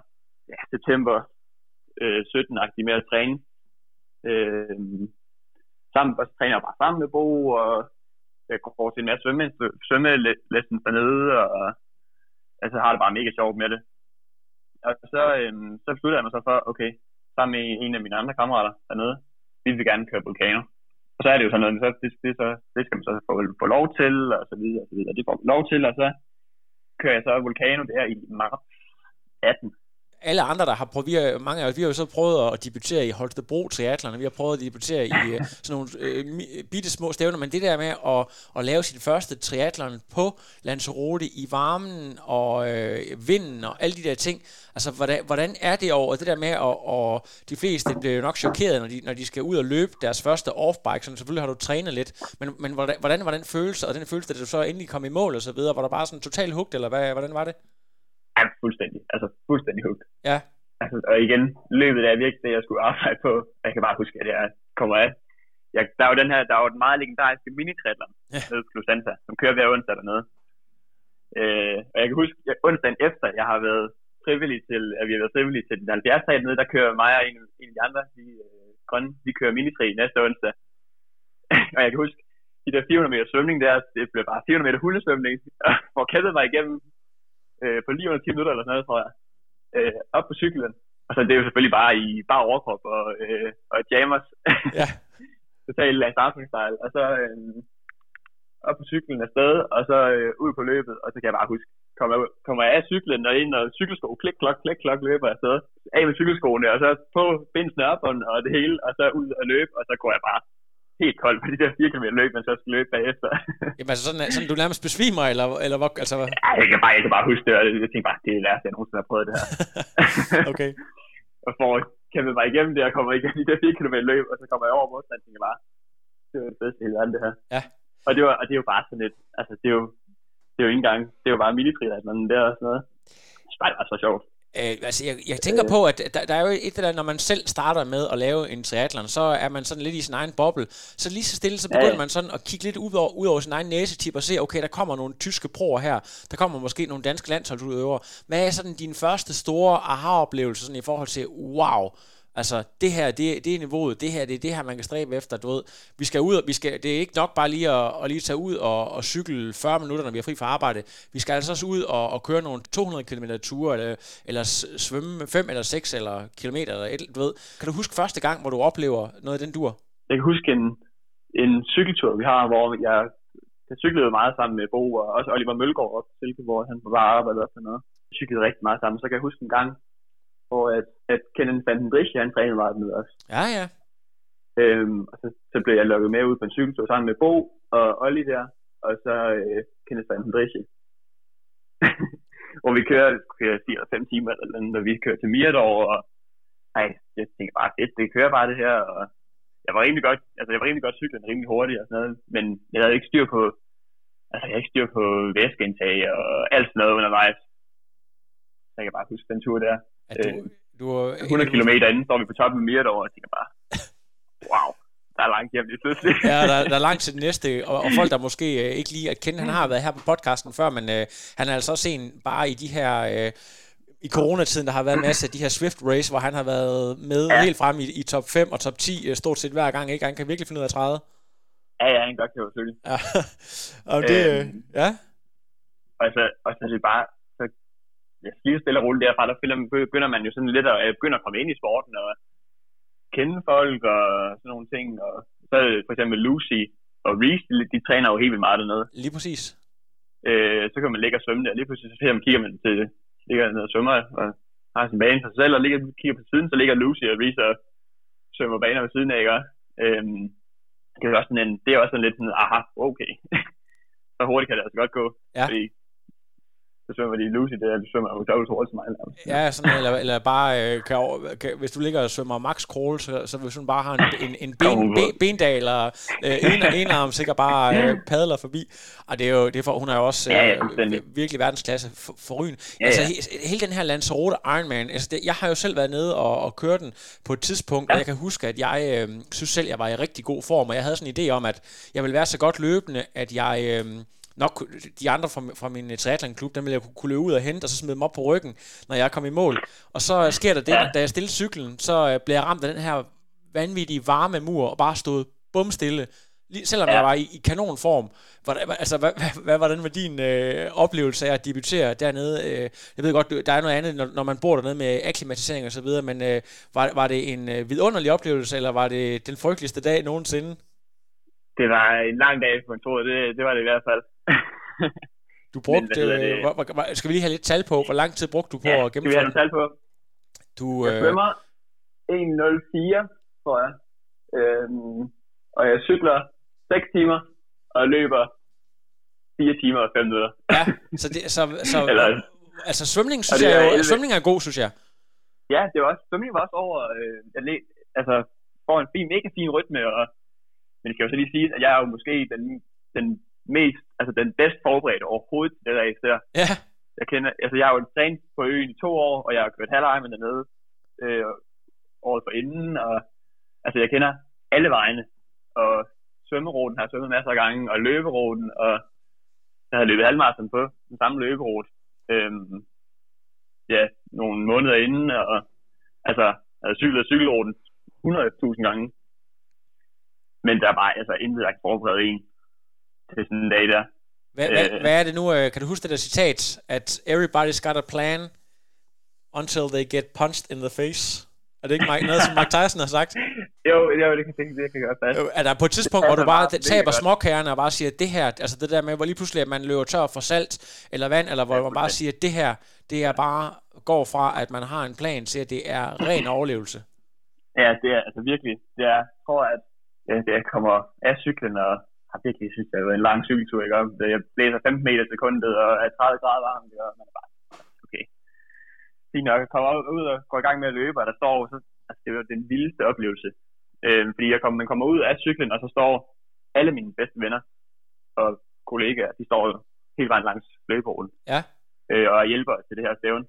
Speaker 3: ja, september øh, 17-agtigt med at træne. Øh, sammen, og så træner jeg bare sammen med Bo, og jeg går til en masse svømme, svømmelæsen dernede, og altså, har det bare mega sjovt med det. Og så, øhm, så beslutter jeg mig så for, okay, sammen med en af mine andre kammerater dernede, vi vil gerne køre Vulcano. Og så er det jo sådan noget, så det, det, så, det skal man så få, få lov til, og så videre, og så videre. Det får man lov til, og så kører jeg så vulkano der i marts 18
Speaker 2: alle andre, der har prøvet, vi har, mange af os, vi har jo så prøvet at debutere i Holstebro Triathlon, vi har prøvet at debutere i øh, sådan nogle øh, øh, bitte små stævner, men det der med at, at lave sin første triathlon på Lanzarote i varmen og øh, vinden og alle de der ting, altså hvordan, hvordan er det over det der med, at, og de fleste bliver jo nok chokeret, når de, når de skal ud og løbe deres første offbike, så selvfølgelig har du trænet lidt, men, men hvordan, hvordan var den følelse, og den følelse, da du så endelig kom i mål og så videre, var der bare sådan totalt hugt, eller hvad, hvordan var det?
Speaker 3: Ja, fuldstændig. Altså fuldstændig hugt.
Speaker 2: Ja.
Speaker 3: Altså, og igen, løbet er virkelig det, jeg skulle arbejde på. Jeg kan bare huske, at jeg kommer af. Jeg, der er jo den her, der er jo den meget legendariske mini ja. nede på Lusanta, som kører hver onsdag dernede. Øh, og jeg kan huske, at onsdagen efter, jeg har været frivillig til, at vi har været frivillige til den 70 nede, der kører mig og en, en af de andre, de øh, grønne, vi kører minitri næste onsdag. og jeg kan huske, de der 400 meter svømning der, det blev bare 400 meter hundesvømning, hvor kæmpede mig igennem øh, på lige under 10 minutter eller sådan noget, tror jeg, øh, op på cyklen. Og så det er jo selvfølgelig bare i bare overkrop og, øh, og jammers. Ja. Totalt Lance Armstrong-style. Og så øh, op på cyklen afsted, og så øh, ud på løbet, og så kan jeg bare huske, kommer, kommer jeg af cyklen og ind og cykelsko, klik, klok, klik, klok, løber afsted. Af med cykelskoene, og så på bind snørbånd og det hele, og så ud og løbe, og så går jeg bare helt kold på de der 4 km løb, man så skal løbe bagefter.
Speaker 2: Jamen altså sådan, sådan du nærmest besvimer, eller, eller hvad? Altså?
Speaker 3: Ja, jeg kan, bare, jeg kan bare huske det, og jeg tænkte bare, det er det værste, jeg nogensinde har prøvet det her.
Speaker 2: okay.
Speaker 3: og for at kæmpe mig igennem det, og kommer igennem de der 4 km løb, og så kommer jeg over modstand, tænker jeg bare, det var det bedste i hele verden, det her.
Speaker 2: Ja.
Speaker 3: Og det, var, og det er jo bare sådan lidt, altså det er jo, det er jo ikke engang, det er jo bare militariathlon der og sådan noget. Det er bare så sjovt.
Speaker 2: Øh, altså, jeg, jeg tænker på, at der, der er jo et der, når man selv starter med at lave en triathlon, så er man sådan lidt i sin egen boble. Så lige så stille, så begynder ja. man sådan at kigge lidt ud over, ud over sin egen næsetip og se, okay, der kommer nogle tyske proer her, der kommer måske nogle danske landsholdsudøvere. Hvad er sådan din første store aha-oplevelse sådan i forhold til, wow, Altså, det her, det, det er niveauet, det her, det er det her, man kan stræbe efter, du ved. Vi skal ud, vi skal, det er ikke nok bare lige at, at lige tage ud og, og cykle 40 minutter, når vi er fri fra arbejde. Vi skal altså også ud og, og køre nogle 200 km ture, eller, eller svømme 5 eller 6 eller kilometer, eller et, du ved. Kan du huske første gang, hvor du oplever noget af den dur?
Speaker 3: Jeg kan huske en, en cykeltur, vi har, hvor jeg, jeg cyklede meget sammen med Bo, og også Oliver Mølgaard op til hvor han var arbejdet og sådan noget. Jeg cyklede rigtig meget sammen. Så kan jeg huske en gang, hvor at, at Kenneth Dijk, han trænede meget med os.
Speaker 2: Ja, ja.
Speaker 3: Øhm, og så, så blev jeg lukket med ud på en cykeltur sammen med Bo og Olli der, og så øh, Kenneth Dijk. hvor vi kører, kører 4 eller 5 timer, eller andet, når vi kører til Mirador, og ej, jeg tænkte bare, fedt, det kører bare det her, og jeg var rimelig godt, altså jeg var rimelig godt cyklen, rimelig hurtigt og sådan noget, men jeg havde ikke styr på, altså jeg havde ikke styr på væskeindtag og alt sådan noget undervejs. Så jeg kan bare huske den tur der. At du, øh, du var 100 km inden står vi på toppen af Mirador, og jeg tænker bare, wow, der er langt hjem lige pludselig.
Speaker 2: ja, der, der er langt til det næste, og, og folk, der måske øh, ikke lige at kende, han har været her på podcasten før, men øh, han er altså også en bare i de her... Øh, i coronatiden, der har været en masse af de her Swift Race, hvor han har været med ja. helt frem i, i top 5 og top 10 øh, stort set hver gang, ikke? Han kan virkelig finde ud af at træde.
Speaker 3: Ja, ja, han godt kan jo selvfølgelig.
Speaker 2: Ja. og det, øh, ja.
Speaker 3: Og så, og så er det bare, lige stille og roligt derfra, der begynder man jo sådan lidt at, begynder at komme ind i sporten og kende folk og sådan nogle ting. Og så for eksempel Lucy og Reese, de, de træner jo helt vildt meget dernede.
Speaker 2: Lige præcis.
Speaker 3: Øh, så kan man ligge og svømme der. Lige pludselig så man, kigger man til, ligger ned og svømmer og har sin bane for sig selv, og ligger, kigger på siden, så ligger Lucy og Reese og svømmer baner ved siden af, ikke? Øhm, det er også sådan en, det er også sådan lidt sådan, aha, okay. så hurtigt kan det altså godt gå.
Speaker 2: Ja.
Speaker 3: Fordi så svømmer de Lucy, det er, at de svømmer så hurtigt som mig.
Speaker 2: Ja, sådan, eller, eller bare, øh, kan, kan, hvis du ligger og svømmer max crawl, så, så hvis du bare har en, en, en ben, ben, bendag, eller øh, en, en arm sikkert bare øh, padler forbi. Og det er jo, det er for, hun er jo også øh, ja, ja, virkelig verdensklasse for, for ryn. Ja, altså, he, hele den her Lanzarote Ironman, altså det, jeg har jo selv været nede og, og køre den på et tidspunkt, ja. og jeg kan huske, at jeg øh, synes selv, jeg var i rigtig god form, og jeg havde sådan en idé om, at jeg ville være så godt løbende, at jeg... Øh, nok de andre fra, fra min triathlon-klub, dem ville jeg kunne løbe ud og hente, og så smide dem op på ryggen, når jeg kom i mål. Og så sker der det, da jeg stiller cyklen, så øh, bliver jeg ramt af den her vanvittige varme mur, og bare stod bumstille, selvom ja. jeg var i, i kanonform. Hvordan, altså, hvad, hvad, hvad var den med din øh, oplevelse af at debutere dernede? Øh, jeg ved godt, der er noget andet, når, når man bor dernede med akklimatisering og så videre, men øh, var, var det en øh, vidunderlig oplevelse, eller var det den frygteligste dag nogensinde?
Speaker 3: Det var en lang dag på tur, det, det var det i hvert fald.
Speaker 2: Du brugte, Men, øh, hvor, hvor, skal vi lige have lidt tal på, hvor lang tid brugte du på
Speaker 3: ja,
Speaker 2: at gennemføre
Speaker 3: skal vi have tal på?
Speaker 2: Du,
Speaker 3: Jeg
Speaker 2: øh,
Speaker 3: svømmer 1.04, tror jeg. Øhm, og jeg cykler 6 timer, og løber 4 timer og 5 minutter.
Speaker 2: ja, så, det, så, så
Speaker 3: Eller,
Speaker 2: altså svømning, synes jeg
Speaker 3: er
Speaker 2: jo,
Speaker 3: 11.
Speaker 2: svømning er god, synes jeg.
Speaker 3: ja, det var også, svømning var også over, øh, jeg læ, altså, får en fin, mega fin rytme, og, men det skal jo så lige sige, at jeg er jo måske den, den mest, altså den bedst forberedte overhovedet til det der. Især.
Speaker 2: Ja,
Speaker 3: Jeg kender, altså jeg har jo trænet på øen i to år, og jeg har kørt halvleg med dernede øh, året for inden, og altså jeg kender alle vejene, og svømmeruten har jeg svømmet masser af gange, og løberuten, og jeg har løbet halvmarathon på den samme løberute, øhm, ja, nogle måneder inden, og altså, jeg har cyklet cykelruten 100.000 gange, men der er bare altså intet, der kan forberede en til sådan en dag der.
Speaker 2: hvad, hvad,
Speaker 3: Øh.
Speaker 2: hvad er det nu? øh, Kan du huske det der citat, at everybody's got a plan until they get punched in the face? Er det ikke Mike, noget, som Mike Tyson har sagt?
Speaker 3: Jo, jo det kan det, det kan godt passe.
Speaker 2: Øh, Er der på et tidspunkt, hvor du bare
Speaker 3: meget
Speaker 2: taber
Speaker 3: godt.
Speaker 2: småkagerne og bare siger, at det her, altså det der med, hvor lige pludselig, at man løber tør for salt eller vand, eller hvor
Speaker 3: Ja,
Speaker 2: man bare siger, at det her, det er bare går fra, at man har en plan til, at det er ren overlevelse.
Speaker 3: Ja, det er altså virkelig, det er, jeg tror, at det jeg kommer af cyklen, og har virkelig synes, det har været en lang cykeltur, ikke? Og Jeg blæser 15 meter i sekundet, og er 30 grader varmt, ikke? og man er bare, okay. Fint nok, jeg kommer ud og går i gang med at løbe, og der står, så, altså, det er jo den vildeste oplevelse. Øh, fordi jeg kommer, man kommer ud af cyklen, og så står alle mine bedste venner og kollegaer, de står jo hele vejen langs løberuten,
Speaker 2: Ja.
Speaker 3: øh, og hjælper til det her stævn.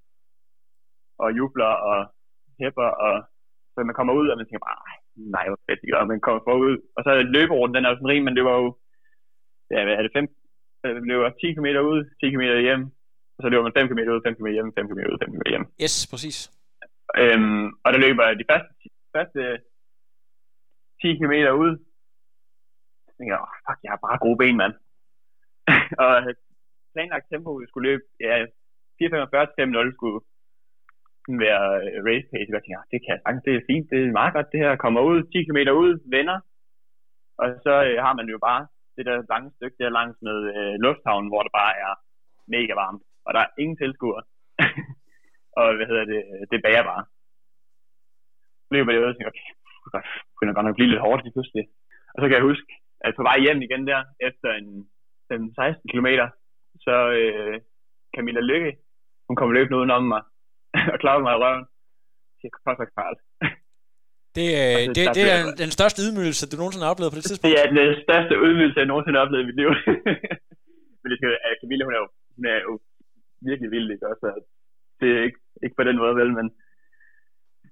Speaker 3: Og jubler og hæpper, og så man kommer ud, og man tænker bare, "Ej, nej, hvor fedt, ikke? og man kommer forud. Og så er løberuten, den er jo sådan rig, men det var jo, ja, hvad er det, 5, det løber 10 km ud, 10 km hjem, og så løber man 5 km ud, 5 km hjem, 5 km ud, 5 km hjem.
Speaker 2: Yes, præcis.
Speaker 3: Øhm, og der løber de første, første 10 km ud. Så tænker jeg, oh, fuck, jeg har bare gode ben, mand. og planlagt tempo, vi skulle løbe, ja, 4.45 til 5.0 skulle sådan være øh, race pace. Jeg tænker, det kan jeg sagtens, det er fint, det er meget godt, det her. Kommer ud, 10 km ud, vender. Og så øh, har man jo bare det der lange stykke der langs med øh, lufthavnen, hvor det bare er mega varmt. Og der er ingen tilskuere. og hvad hedder det, øh, det bager bare. Løber det ud og tænker, okay, det kunne godt nok blive lidt hårdt lige pludselig. Og så kan jeg huske, at på vej hjem igen der, efter en, en 16 km, så øh, Camilla Lykke, hun kom løbende udenom mig, og klappede mig i røven. Det er godt nok Karl.
Speaker 2: Det, øh,
Speaker 3: Altså,
Speaker 2: det, det er den, den største ydmygelse, du nogensinde har oplevet på det tidspunkt.
Speaker 3: Det er den største udvidelse, jeg nogensinde har oplevet i mit liv. Men det skal, Camilla, hun er jo, hun er jo virkelig vild, ikke også? at Det er ikke, ikke på den måde, vel, men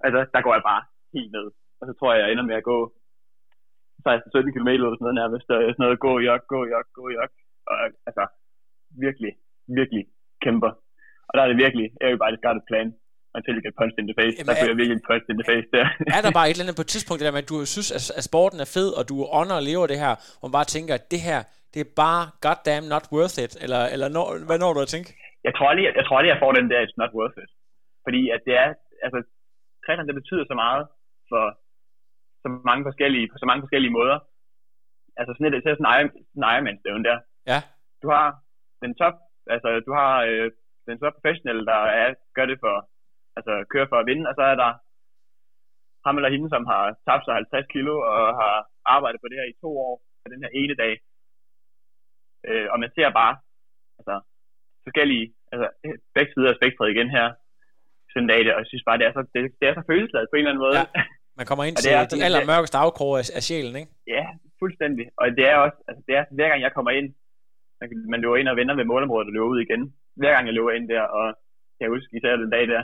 Speaker 3: altså, der går jeg bare helt ned. Og så tror jeg, jeg ender med at gå 16-17 km eller sådan noget nærmest, og sådan noget gå, jog, gå, jog, gå, jog. Og altså, virkelig, virkelig kæmper. Og der er det virkelig, everybody's got a plan until you get punched in the face.
Speaker 2: Jamen,
Speaker 3: der
Speaker 2: er-
Speaker 3: bliver jeg virkelig punched in the face der.
Speaker 2: er der bare et eller andet på et tidspunkt, det der med, at du synes, at, at sporten er fed, og du ånder og lever det her, hvor man bare tænker, at det her, det er bare goddamn not worth it, eller, eller når, hvad når du at tænke?
Speaker 3: jeg tror aldrig, jeg tror aldrig, jeg får den der, it's not worth it. Fordi at det er, altså, træning, det betyder så meget for så mange forskellige, på så mange forskellige måder. Altså sådan et, sådan en Ironman-stævn der.
Speaker 2: Ja.
Speaker 3: Du har den top, altså du har øh, den top professionelle, der er, gør det for, altså kører for at vinde, og så er der ham eller hende, som har tabt sig 50 kilo og har arbejdet på det her i to år på den her ene dag. Øh, og man ser bare, altså, forskellige, altså begge sider af spektret igen her, sådan en dag, der, og jeg synes bare, det er så, det, det er så følelsesladet på en eller anden måde.
Speaker 2: Ja. Man kommer ind
Speaker 3: det
Speaker 2: til de allermørkeste afkroge af, af sjælen, ikke?
Speaker 3: Ja, fuldstændig. Og det er også, altså det er, hver gang jeg kommer ind, man, man løber ind og vender ved målområdet og løber ud igen. Hver gang jeg løber ind der, og jeg husker især den dag der.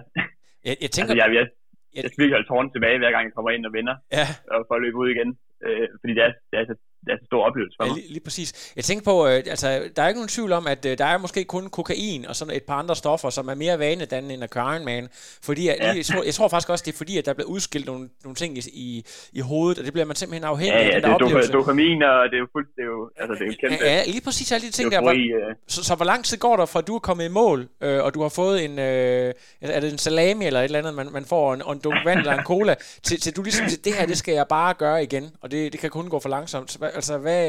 Speaker 2: Jeg, jeg tænker,
Speaker 3: altså, jeg, jeg,
Speaker 2: jeg-
Speaker 3: jeg skal virkelig holde tårnen tilbage, hver gang jeg kommer ind og vinder,
Speaker 2: ja,
Speaker 3: og får løbe ud igen. Øh, fordi det er, det, er så, det er så stor oplevelse for
Speaker 2: Ja,
Speaker 3: mig.
Speaker 2: lige, lige præcis. Jeg tænker på, øh, altså, der er ikke nogen tvivl om, at øh, der er måske kun kokain og sådan et par andre stoffer, som er mere vanedannende end at køre Ironman. Fordi jeg,
Speaker 3: Ja.
Speaker 2: jeg, tror, jeg tror faktisk også, det er fordi, at der bliver udskilt nogle, nogle ting i, i, i hovedet, og det bliver man simpelthen afhængig
Speaker 3: Ja,
Speaker 2: af
Speaker 3: ja, det er
Speaker 2: oplevelse.
Speaker 3: dopamin, og det er jo fuldt, det er jo, altså det er jo kæmpe,
Speaker 2: Ja, ja, lige præcis alle de ting der. Hvor,
Speaker 3: øh,
Speaker 2: så, så hvor lang tid går der fra, du er kommet i mål, øh, og du har fået en, øh, er det en salami eller et eller andet, man, man får en, en dunk vand eller en cola, til, til du ligesom siger, det her, det skal jeg bare gøre igen, og det, det kan kun gå for langsomt. Hvad- altså, hvad,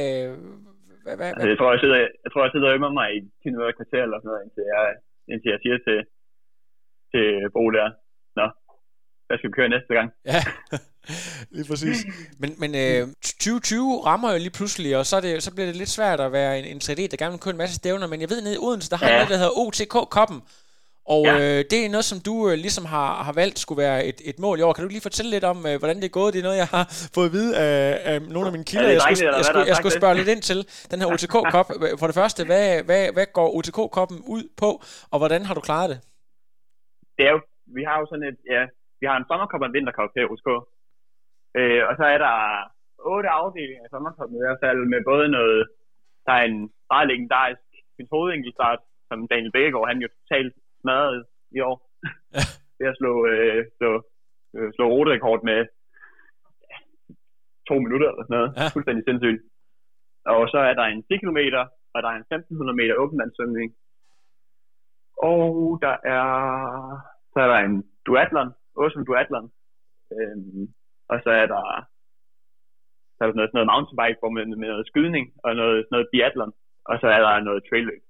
Speaker 2: hvad, hvad,
Speaker 3: Altså, jeg tror, jeg sidder, jeg tror, jeg sidder og ømmer mig i 10 minutter kvarter eller sådan noget, indtil jeg, indtil jeg siger til, til Bo der, Nå, hvad skal vi køre næste gang?
Speaker 2: Ja, lige præcis. Men, men øh, 2020 rammer jo lige pludselig, og så, er det, så bliver det lidt svært at være en, en 3D, der gerne vil køre en masse stævner, men jeg ved, nede i Odense, der har ja. noget, der hedder OTK-koppen, og ja. øh, det er noget, som du øh, ligesom har, har valgt skulle være et, et mål i år. Kan du lige fortælle lidt om, øh, hvordan det er gået? Det er noget, jeg har fået at vide af, af nogle af mine kilder. Jeg skulle, jeg, skulle, jeg skulle spørge lidt ind til den her OTK-kop. For det første, hvad, hvad, hvad går OTK-koppen ud på, og hvordan har du klaret det?
Speaker 3: Det er jo, vi har jo sådan et, ja, vi har en sommerkop og en vinterkop her hos K. Øh, og så er der otte afdelinger af sommerkoppen i hvert fald, med både noget, der er en meget legendarisk hovedenkelstart, som Daniel Bækkegaard, han jo totalt smadret i år. Ja. ved at slå, øh, slå, øh, slå ruterekord med to minutter eller sådan noget. Ja. Fuldstændig sindssygt. Og så er der en 10 km, og der er en 1500 meter åbenvandssvømning. Og der er, så er der en duatlon, Awesome Duatlon. Øhm, og så er der, så er der noget, noget mountainbike med, med noget skydning, og noget, noget biathlon. Og så er der noget trailløb.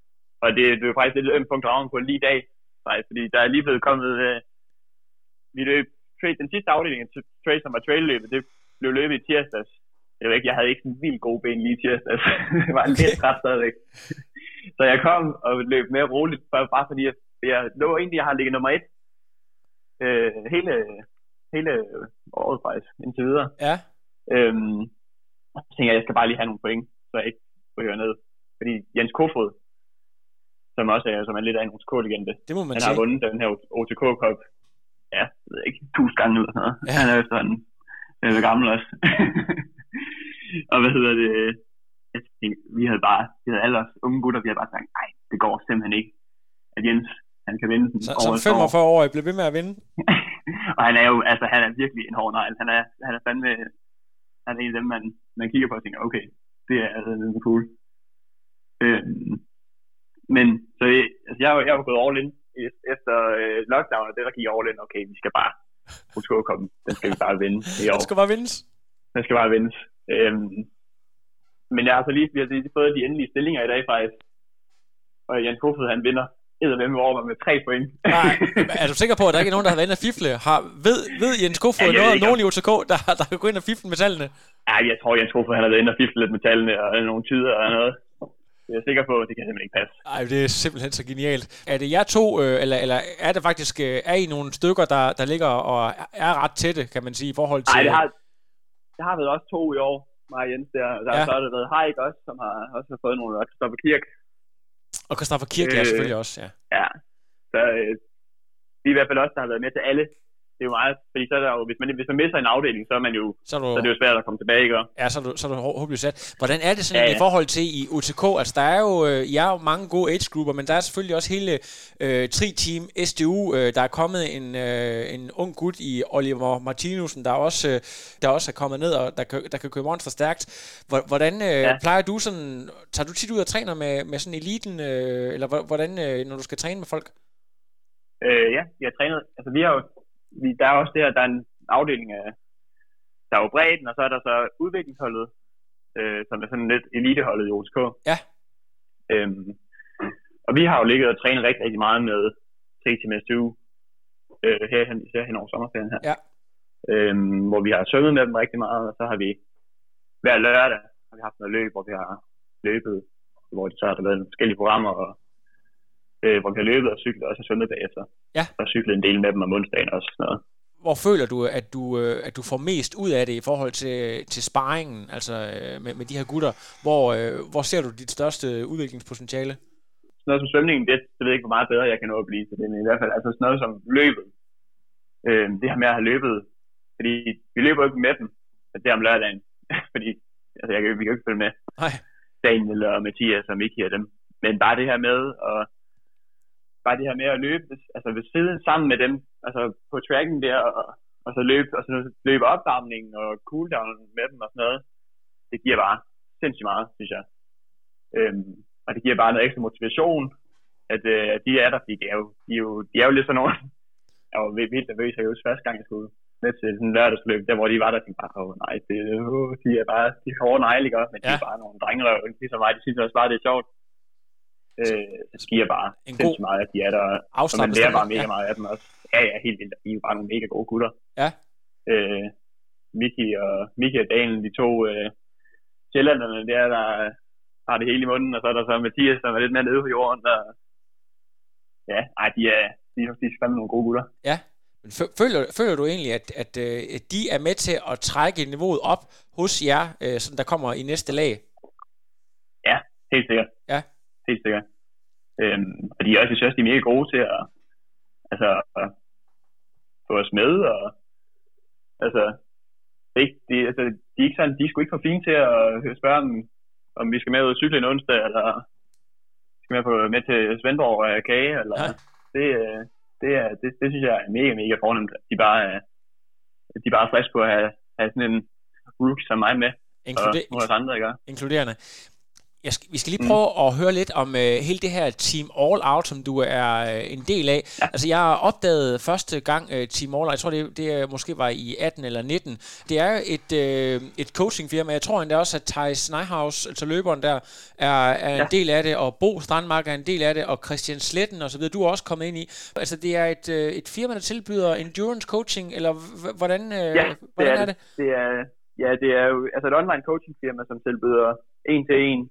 Speaker 3: Og det, det er faktisk lidt ømt punkt på lige i dag, faktisk, fordi der er lige blevet kommet, øh, vi løb, den sidste afdeling af trail, som var trailløbet, det blev løbet i tirsdags. Jeg ved ikke, jeg havde ikke sådan vildt god ben lige i tirsdags. det var en lidt træt stadigvæk. så jeg kom og løb mere roligt, bare fordi jeg, jeg lå egentlig, jeg har ligget nummer et øh, hele, hele året faktisk, indtil videre.
Speaker 2: Ja.
Speaker 3: Øhm, så tænker jeg, jeg skal bare lige have nogle point, så jeg ikke ryger ned. Fordi Jens Kofod, som også er, som er lidt af en OTK-legende,
Speaker 2: det må man
Speaker 3: han
Speaker 2: sige.
Speaker 3: har vundet den her OTK-kop, ja, jeg ved ikke, tusind gange eller sådan noget. Ja. Han er efterhånden øh, gammel også. og hvad hedder det, jeg vi havde bare, vi havde alle os unge gutter, vi havde bare sagt, nej, det går simpelthen ikke, at Jens han kan vinde den.
Speaker 2: Så, som 45 år bliver ved med at vinde?
Speaker 3: og han er jo, altså han er virkelig en hård negl. Han er, han er fandme, han er en af dem, man, man kigger på og tænker, okay, det er altså lidt cool. Øhm, men, så altså, jeg, jeg var gået all in efter øh, lockdown, og det der gik all in, okay, vi skal bare, komme, den skal vi bare vinde i år.
Speaker 2: Den skal bare vindes?
Speaker 3: Den skal bare vindes. Øhm, men jeg har så lige, vi har lige fået de endelige stillinger i dag faktisk, og Jan Kofod, han vinder med mig over med tre point.
Speaker 2: Nej, er du sikker på, at der ikke er nogen, der har været inde og fifle? Har, ved, ved Jens Kofod ja, noget om nogen i OTK, der, der kan gå ind og fifle med tallene?
Speaker 3: Ja, jeg tror, Jens Kofod han har været inde og fifle lidt med tallene, og nogle tider og noget. Jeg er sikker på, at det kan simpelthen ikke passe.
Speaker 2: Nej, det er simpelthen så genialt. Er det jer to, øh, eller, eller er det faktisk, øh, er I nogle stykker, der, der ligger og er ret tætte, kan man sige, i forhold til...
Speaker 3: Nej, det har, det har været også to i år, mig og Jens der. Der ja. så har det været Haik også, som har også har fået nogle, og Kristoffer Kirk
Speaker 2: og Christoffer Kirk, øh, ja, selvfølgelig også, ja.
Speaker 3: Ja, så øh, vi er i hvert fald også, der har været med til alle. Det er jo meget, fordi så er der jo, hvis man, hvis man misser en afdeling, så er man jo, så er, du, så er det jo svært at komme tilbage, ikke?
Speaker 2: Ja, så er du, så er du håbløst sat. Hvordan er det sådan ja, ja. i forhold til i UTK? Altså, der er jo, øh, I er jo mange gode age-grupper, men der er selvfølgelig også hele øh, tri-team SDU. Øh, der er kommet en, øh, en ung gut i Oliver Martinussen, der også, øh, der også er kommet ned, og der, der kan køre monster stærkt. Hvordan øh, ja. plejer du sådan, tager du tit ud og træner med, med sådan eliten, øh, eller hvordan, øh, når du skal træne med folk?
Speaker 3: Øh, ja, vi har trænet. Altså, vi har jo, vi, der er også det her, der er en afdeling af, der er jo bredden, og så er der så udviklingsholdet, øh, som er sådan lidt eliteholdet i OSK.
Speaker 2: Ja.
Speaker 3: Øhm, og vi har jo ligget og trænet rigtig, rigtig meget med 3 til STU, øh, her, især hen over sommerferien her.
Speaker 2: Ja.
Speaker 3: Øhm, hvor vi har svømmet med dem rigtig meget, og så har vi hver lørdag har vi haft noget løb, hvor vi har løbet, hvor de så har der været forskellige programmer, og øh, hvor vi har løbet og cyklet, og så svømmet bagefter.
Speaker 2: Ja.
Speaker 3: Og cyklet en del med dem om onsdagen også. Sådan noget.
Speaker 2: Hvor føler du, at du, øh, at du får mest ud af det i forhold til, til sparringen, altså øh, med, med de her gutter? Hvor, øh, hvor ser du dit største udviklingspotentiale?
Speaker 3: Sådan noget som svømningen, det, det ved jeg ikke, hvor meget bedre jeg kan nå at blive til det, men i hvert fald altså sådan noget som løbet. Øh, det her med at have løbet, fordi vi løber jo ikke med dem, det er om lørdagen, fordi altså, jeg, vi kan jo ikke følge med.
Speaker 2: Nej.
Speaker 3: Daniel og Mathias og Miki og dem. Men bare det her med at bare det her med at løbe, altså ved siden sammen med dem, altså på tracken der, og, og så løbe, og så løbe opvarmningen og cooldown med dem og sådan noget, det giver bare sindssygt meget, synes jeg. Øhm, og det giver bare noget ekstra motivation, at, øh, at de er der, fordi de er jo, de er jo, de er jo lidt sådan nogle, jeg var vildt nervøs, jeg husker første gang, jeg skulle med til sådan en lørdagsløb, der hvor de var der, tænkte bare, åh oh, nej, det, uh, de er bare, de er hårde nejliger, men ja. de er bare nogle drengerøv, ligesom mig, de synes også bare, det er sjovt øh, det giver bare en god meget, at de er der, og man lærer bare mega ja. meget af dem også. Ja, ja, helt vildt. De er jo bare nogle mega gode gutter.
Speaker 2: Ja.
Speaker 3: Øh, Miki og, Miki og Daniel, de to øh, sjællanderne der, der har det hele i munden, og så er der så Mathias, som er lidt mere nede på jorden, der, ja, ej, de er, de, er, de er fandme nogle gode gutter.
Speaker 2: Ja, men føler, føler du egentlig, at, at, øh, at de er med til at trække niveauet op hos jer, øh, som der kommer i næste lag?
Speaker 3: Ja, helt sikkert.
Speaker 2: Ja.
Speaker 3: Helt sikkert. Øhm, og de er også, synes, de er mega gode til at, altså, at få os med, og altså, det er ikke, de, altså, de er ikke sådan, de er sgu ikke for fine til at spørge, om, om vi skal med ud og cykle en onsdag, eller skal med, på, med til Svendborg og kage, eller ja. det, det, er, det, det, synes jeg er mega, mega fornemt, at de bare, de bare er friske på at have, have sådan en rookie som mig med, Inkluder- og andre, ikke?
Speaker 2: Inkluderende. Jeg skal, vi skal lige prøve mm. at høre lidt om uh, hele det her Team All Out, som du er uh, en del af. Ja. Altså, jeg har opdaget første gang uh, Team All Out, jeg tror, det, det måske var i 18 eller 19. Det er et, uh, et coachingfirma. Jeg tror endda også, at Thijs Nyhaus, altså løberen der, er, er ja. en del af det, og Bo Strandmark er en del af det, og Christian Sletten og så videre, du er også kommet ind i. Altså, det er et, uh, et firma, der tilbyder endurance coaching, eller hvordan, uh,
Speaker 3: ja,
Speaker 2: hvordan
Speaker 3: det er, er det? det er, ja, det er jo altså et online coaching firma, som tilbyder en til en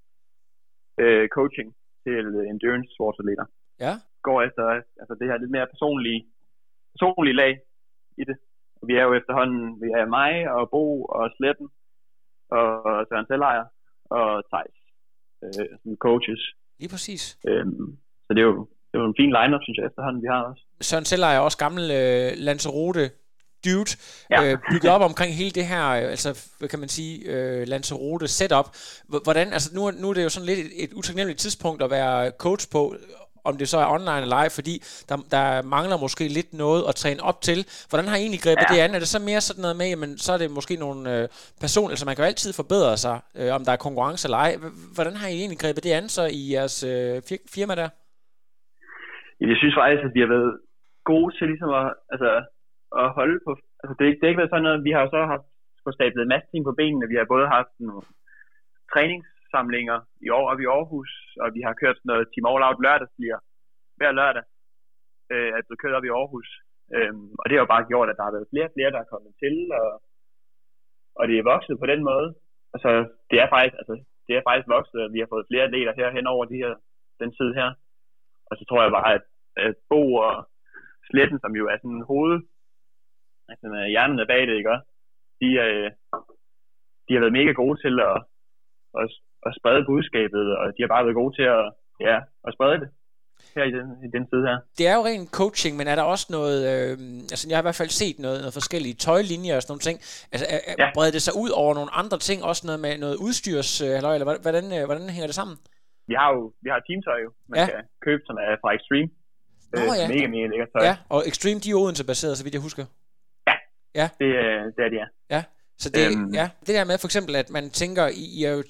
Speaker 3: øh, coaching til endurance sportsatleter.
Speaker 2: Ja.
Speaker 3: Går efter altså det her lidt mere personlige, personlige lag i det. Og vi er jo efterhånden, vi er mig og Bo og Sletten og Søren Sellejer og Thijs øh, som coaches.
Speaker 2: Lige præcis.
Speaker 3: Øhm, så det er jo det er jo en fin lineup, synes jeg, efterhånden, vi har også.
Speaker 2: Søren Sellejer er også gammel øh, Lanzarote dude, ja. øh, bygget op omkring hele det her, øh, altså, hvad kan man sige, øh, Lanzarote setup. Hvordan, altså nu, nu er det jo sådan lidt et, et utaknemmeligt tidspunkt at være coach på, om det så er online eller ej, fordi der, der mangler måske lidt noget at træne op til. Hvordan har I egentlig grebet ja. det an? Er det så mere sådan noget med, jamen, så er det måske nogle øh, personer, altså man kan jo altid forbedre sig, øh, om der er konkurrence eller ej. Hvordan har I egentlig grebet det an så i jeres øh, firma der?
Speaker 3: Jeg synes faktisk, at vi har været gode til ligesom at, altså, at holde på... Altså, det, det er ikke været sådan noget... Vi har jo så haft fået stablet en masse ting på benene. Vi har både haft nogle træningssamlinger i år og i Aarhus, og vi har kørt sådan noget Team All Out lørdagslier hver lørdag. Øh, at vi kørt op i Aarhus. Øhm, og det har jo bare gjort, at der har været flere og flere, der er kommet til, og, og det er vokset på den måde. Altså, det er faktisk, altså, det er faktisk vokset, at vi har fået flere atleter her hen over de her, den tid her. Og så tror jeg bare, at, at Bo og Sletten, som jo er sådan hoved, altså med hjernen bag det, ikke De, øh, de har været mega gode til at, at, at sprede budskabet, og de har bare været gode til at, ja, at sprede det her i den, i den tid her.
Speaker 2: Det er jo ren coaching, men er der også noget, øh, altså jeg har i hvert fald set noget, noget forskellige tøjlinjer og sådan nogle ting. Altså er, ja. breder det sig ud over nogle andre ting, også noget med noget udstyrs, øh, eller hvordan, øh, hvordan hænger det sammen?
Speaker 3: Vi har jo vi har teamtøj jo, man ja. kan købe, som er fra Extreme.
Speaker 2: Nå, øh, ja.
Speaker 3: Mega, mega lækkert tøj.
Speaker 2: Ja, og Extreme, de er Odense baseret, så vidt jeg husker. Ja.
Speaker 3: Det, det er de, ja.
Speaker 2: Ja, så det, øhm, ja, det der med for eksempel, at man tænker, I, I er jo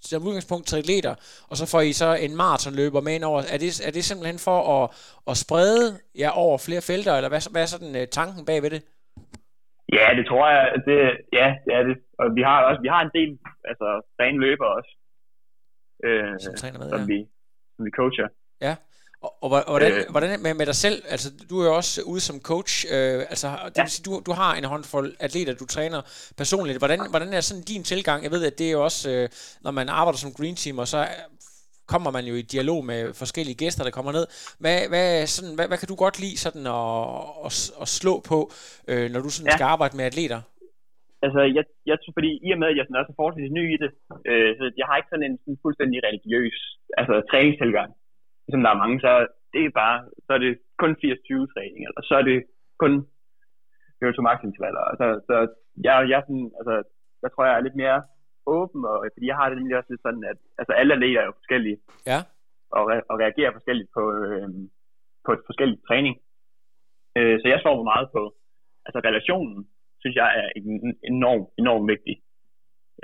Speaker 2: som udgangspunkt triatleter, og så får I så en maratonløber med ind over. Er det, er det simpelthen for at, at sprede jer over flere felter, eller hvad, hvad er sådan uh, tanken bag ved det?
Speaker 3: Ja, det tror jeg, det, ja, det er det. Og vi har også, vi har en del, altså, rene løber også.
Speaker 2: Øh, som træner med,
Speaker 3: som,
Speaker 2: ja.
Speaker 3: vi, som vi coacher.
Speaker 2: Ja, og, og hvordan, øh, hvordan med, med dig selv, altså du er jo også ude som coach, øh, altså det ja. vil sige, du, du har en håndfuld atleter, du træner personligt. Hvordan, hvordan er sådan din tilgang? Jeg ved, at det er jo også, øh, når man arbejder som green team, og så kommer man jo i dialog med forskellige gæster, der kommer ned. Hvad, hvad, sådan, hvad, hvad kan du godt lide sådan at, at, at slå på, øh, når du sådan ja. skal arbejde med atleter?
Speaker 3: Altså, jeg, jeg tror, fordi i og med, at jeg sådan også er forholdsvis ny i det, øh, så jeg har ikke sådan en sådan fuldstændig religiøs altså, træningstilgang ligesom der er mange, så det er bare, så er det kun 80-20 træning, eller så er det kun VO2 max intervaller. Altså, så jeg, jeg, sådan, altså, jeg tror, jeg er lidt mere åben, og, fordi jeg har det nemlig også lidt sådan, at altså, alle atleter er jo forskellige,
Speaker 2: ja.
Speaker 3: og, og reagerer forskelligt på, øh, på et forskelligt træning. Øh, så jeg sover meget på, altså relationen, synes jeg er enormt, enormt vigtig.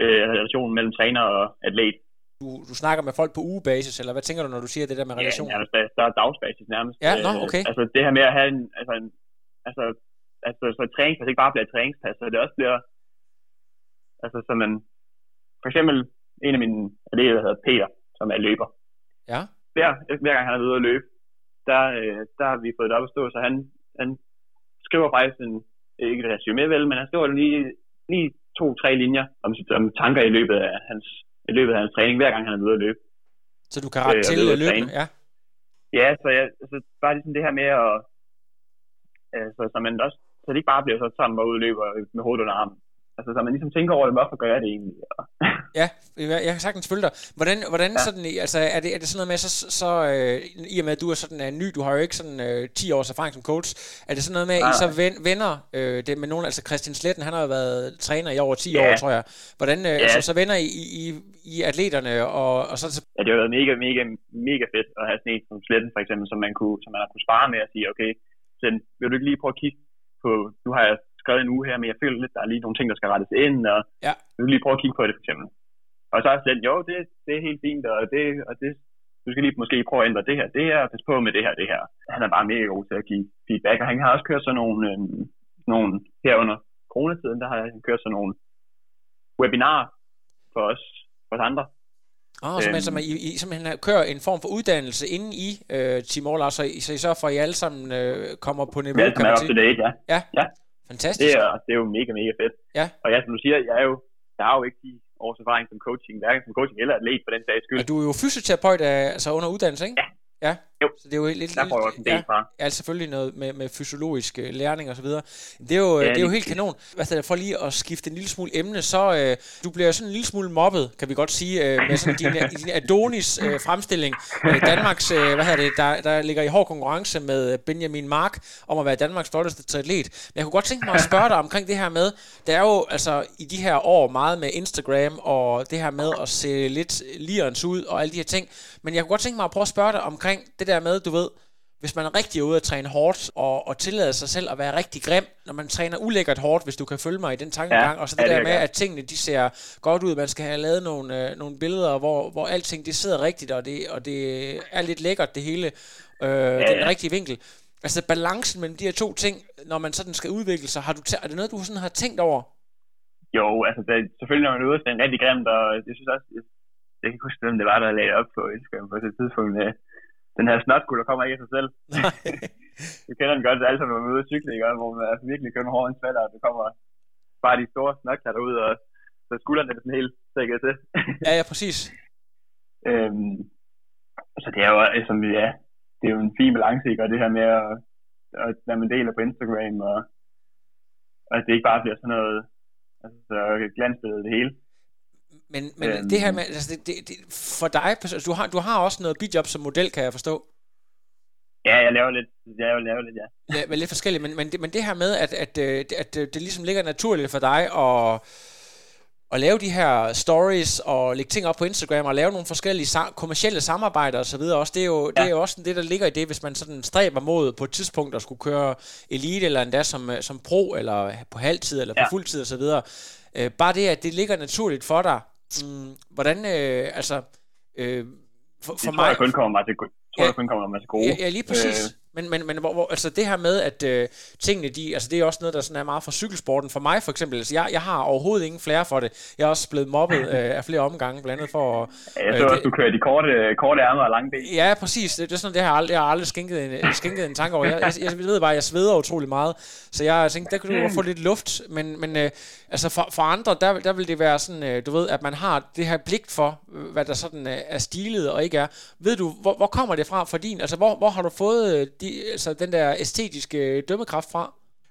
Speaker 3: Øh, relationen mellem træner og atlet
Speaker 2: du, du snakker med folk på ugebasis, eller hvad tænker du, når du siger det der med relation?
Speaker 3: Ja, der, der er dagsbasis nærmest.
Speaker 2: Ja, nå, okay.
Speaker 3: Øh, altså det her med at have en, altså, en, altså, altså så et træningspas ikke bare bliver et træningspas, så det også bliver, altså så man, for eksempel en af mine elever, der hedder Peter, som er løber.
Speaker 2: Ja.
Speaker 3: Hver, hver gang han er ude at løbe, der, øh, der har vi fået det op at stå, så han, han skriver faktisk en, ikke et resume vel, men han skriver lige, lige to-tre linjer om, om tanker i løbet af hans, i løbet af hans træning, hver gang han er ude at løbe.
Speaker 2: Så du kan rette
Speaker 3: Øh,
Speaker 2: til
Speaker 3: at
Speaker 2: løbende, ja.
Speaker 3: Ja, så jeg, altså, bare ligesom det her med at, altså, så man også, så det ikke bare bliver så sammen og ud og løber med hovedet under armen. Altså, så man ligesom tænker over det, hvorfor gør jeg det egentlig?
Speaker 2: Ja, jeg kan sagtens følge dig. Hvordan, hvordan ja. Sådan, altså, er det, er det sådan noget med, så, så øh, i og med, at du er sådan er ny, du har jo ikke sådan øh, 10 års erfaring som coach, er det sådan noget med, at I så ven, venner øh, det med nogen, altså Christian Sletten, han har jo været træner i over 10
Speaker 3: Ja.
Speaker 2: år, tror jeg. Hvordan, øh,
Speaker 3: Ja.
Speaker 2: altså, så venner I, i, i, atleterne, og, og så, så
Speaker 3: ja, det har været mega, mega, mega fedt at have sådan en som Sletten, for eksempel, som man, kunne, som man har kunne spare med og sige, okay, Sletten, vil du ikke lige prøve at kigge på, nu har skrevet en uge her, men jeg føler lidt, der er lige nogle ting, der skal rettes ind, og
Speaker 2: Ja.
Speaker 3: vil du lige prøve at kigge på det, for eksempel. Og så er Sletten, jo, det, det er helt fint, og det, og det, du skal lige måske prøve at ændre det her, det her, og passe på med det her, det her. Han er bare mega god til at give feedback, og han har også kørt sådan nogle, øh, nogle her under coronatiden, der har han kørt sådan nogle webinarer for os, for os andre,
Speaker 2: Oh, så, man, så
Speaker 3: Øhm.
Speaker 2: man, I, I simpelthen kører en form for uddannelse inde i øh, Team All så, I, så I sørger for, at I alle sammen øh, kommer på niveau,
Speaker 3: Ja, som
Speaker 2: kan man sige.
Speaker 3: date, ja. Det
Speaker 2: Fantastisk.
Speaker 3: er, det er jo mega, mega fedt.
Speaker 2: Ja.
Speaker 3: Og ja, som du siger, jeg er jo, jeg har jo ikke 10 års erfaring som coaching, hverken som coaching eller atlet på den sags skyld.
Speaker 2: Og du er jo fysioterapeut altså under uddannelse, ikke?
Speaker 3: Ja.
Speaker 2: Ja,
Speaker 3: Jo.
Speaker 2: så det er jo lidt...
Speaker 3: Der får jeg også en del fra.
Speaker 2: Ja, selvfølgelig noget med, med fysiologisk øh, læring og så videre. Det er jo, ja, det er jo helt kanon. Hvad det, for lige at skifte en lille smule emne, så øh, du bliver sådan en lille smule mobbet, kan vi godt sige, øh, med sådan din, din Adonis øh, fremstilling. Øh, Danmarks, øh, hvad hedder det, der, der ligger i hård konkurrence med Benjamin Mark om at være Danmarks stolteste triatlet. Men jeg kunne godt tænke mig at spørge dig omkring det her med, der er jo altså i de her år meget med Instagram og det her med at se lidt lirens ud og alle de her ting. Men jeg kunne godt tænke mig at prøve at spørge dig omkring det der med, du ved, hvis man er rigtig ude at træne hårdt, og, og tillade sig selv at være rigtig grim, når man træner ulækkert hårdt, hvis du kan følge mig i den tankegang,
Speaker 3: Ja,
Speaker 2: og så det
Speaker 3: ja, det
Speaker 2: der med, at tingene de ser godt ud, man skal have lavet nogle, øh, nogle billeder, hvor, hvor alting det sidder rigtigt, og det, og det er lidt lækkert det hele, øh, ja, den
Speaker 3: ja.
Speaker 2: rigtige vinkel. Altså balancen mellem de her to ting, når man sådan skal udvikle sig, har du tæ- er det noget, du sådan har tænkt over?
Speaker 3: Jo, altså det, selvfølgelig når man er ude, så er det rigtig grimt, og jeg synes også, jeg, jeg kan ikke huske, hvem det var, der lagde op på Instagram på det tidspunkt. øh, Den her snotguld, der kommer ikke af sig selv. Du kender den godt, alle sammen, når man er ude at cykle, ikke? hvor man altså virkelig kører hårde svalder, og det kommer bare de store snotklatter ud, og så skuldrene er sådan helt sækket til.
Speaker 2: ja, ja, præcis.
Speaker 3: Øhm, så det er jo, altså, ja, det er jo en fin balance, ikke? Og det her med at, at hvad man deler på Instagram, og, og at det ikke bare bliver sådan noget altså, glansbillede det hele.
Speaker 2: Men, men
Speaker 3: Øhm.
Speaker 2: det her med, altså det, det, det, for dig, altså, du har, du har også noget bidjob som model, kan jeg forstå.
Speaker 3: Ja, jeg laver lidt, jeg laver lidt, ja.
Speaker 2: Ja, vel lidt forskelligt, men, men, det, men det her med, at, at, øh, at, at det ligesom ligger naturligt for dig at, at lave de her stories og lægge ting op på Instagram og lave nogle forskellige sa- kommercielle samarbejder og så videre også, det er, jo, ja. det er jo også det, der ligger i det, hvis man sådan stræber mod på et tidspunkt at skulle køre elite eller endda som, øh, som pro eller på halvtid eller på
Speaker 3: Ja.
Speaker 2: fuldtid og så videre. Øh, bare det, at det ligger naturligt for dig. Mm, hvordan, øh, altså, øh, for,
Speaker 3: Det
Speaker 2: for
Speaker 3: tror
Speaker 2: mig...
Speaker 3: jeg kun kommer mig til, tror
Speaker 2: Ja.
Speaker 3: jeg kun kommer mig til gode.
Speaker 2: Ja, ja lige præcis.
Speaker 3: Øh.
Speaker 2: Men, men, men hvor, hvor, altså det her med, at øh, tingene, de, altså det er også noget, der sådan er meget fra cykelsporten. For mig for eksempel, altså jeg, jeg har overhovedet ingen flere for det. Jeg er også blevet mobbet øh, af flere omgange, blandt andet for... at-
Speaker 3: jeg så
Speaker 2: øh,
Speaker 3: også, du kører de korte, korte ærmer og lange ben.
Speaker 2: Ja, præcis. Det, det er sådan, det har jeg aldrig, jeg har aldrig skænket en, skænket en tanke over. Jeg, jeg, jeg ved bare, at jeg sveder utrolig meget. Så jeg tænkte, der kunne du få lidt luft. Men, men øh, altså for, for andre, der, der vil det være sådan, øh, du ved, at man har det her blik for, øh, hvad der sådan øh, er stilet og ikke er. Ved du, hvor, hvor kommer det fra for din? Altså, hvor, hvor har du fået øh, de, altså, den der æstetiske øh, dømmekraft fra?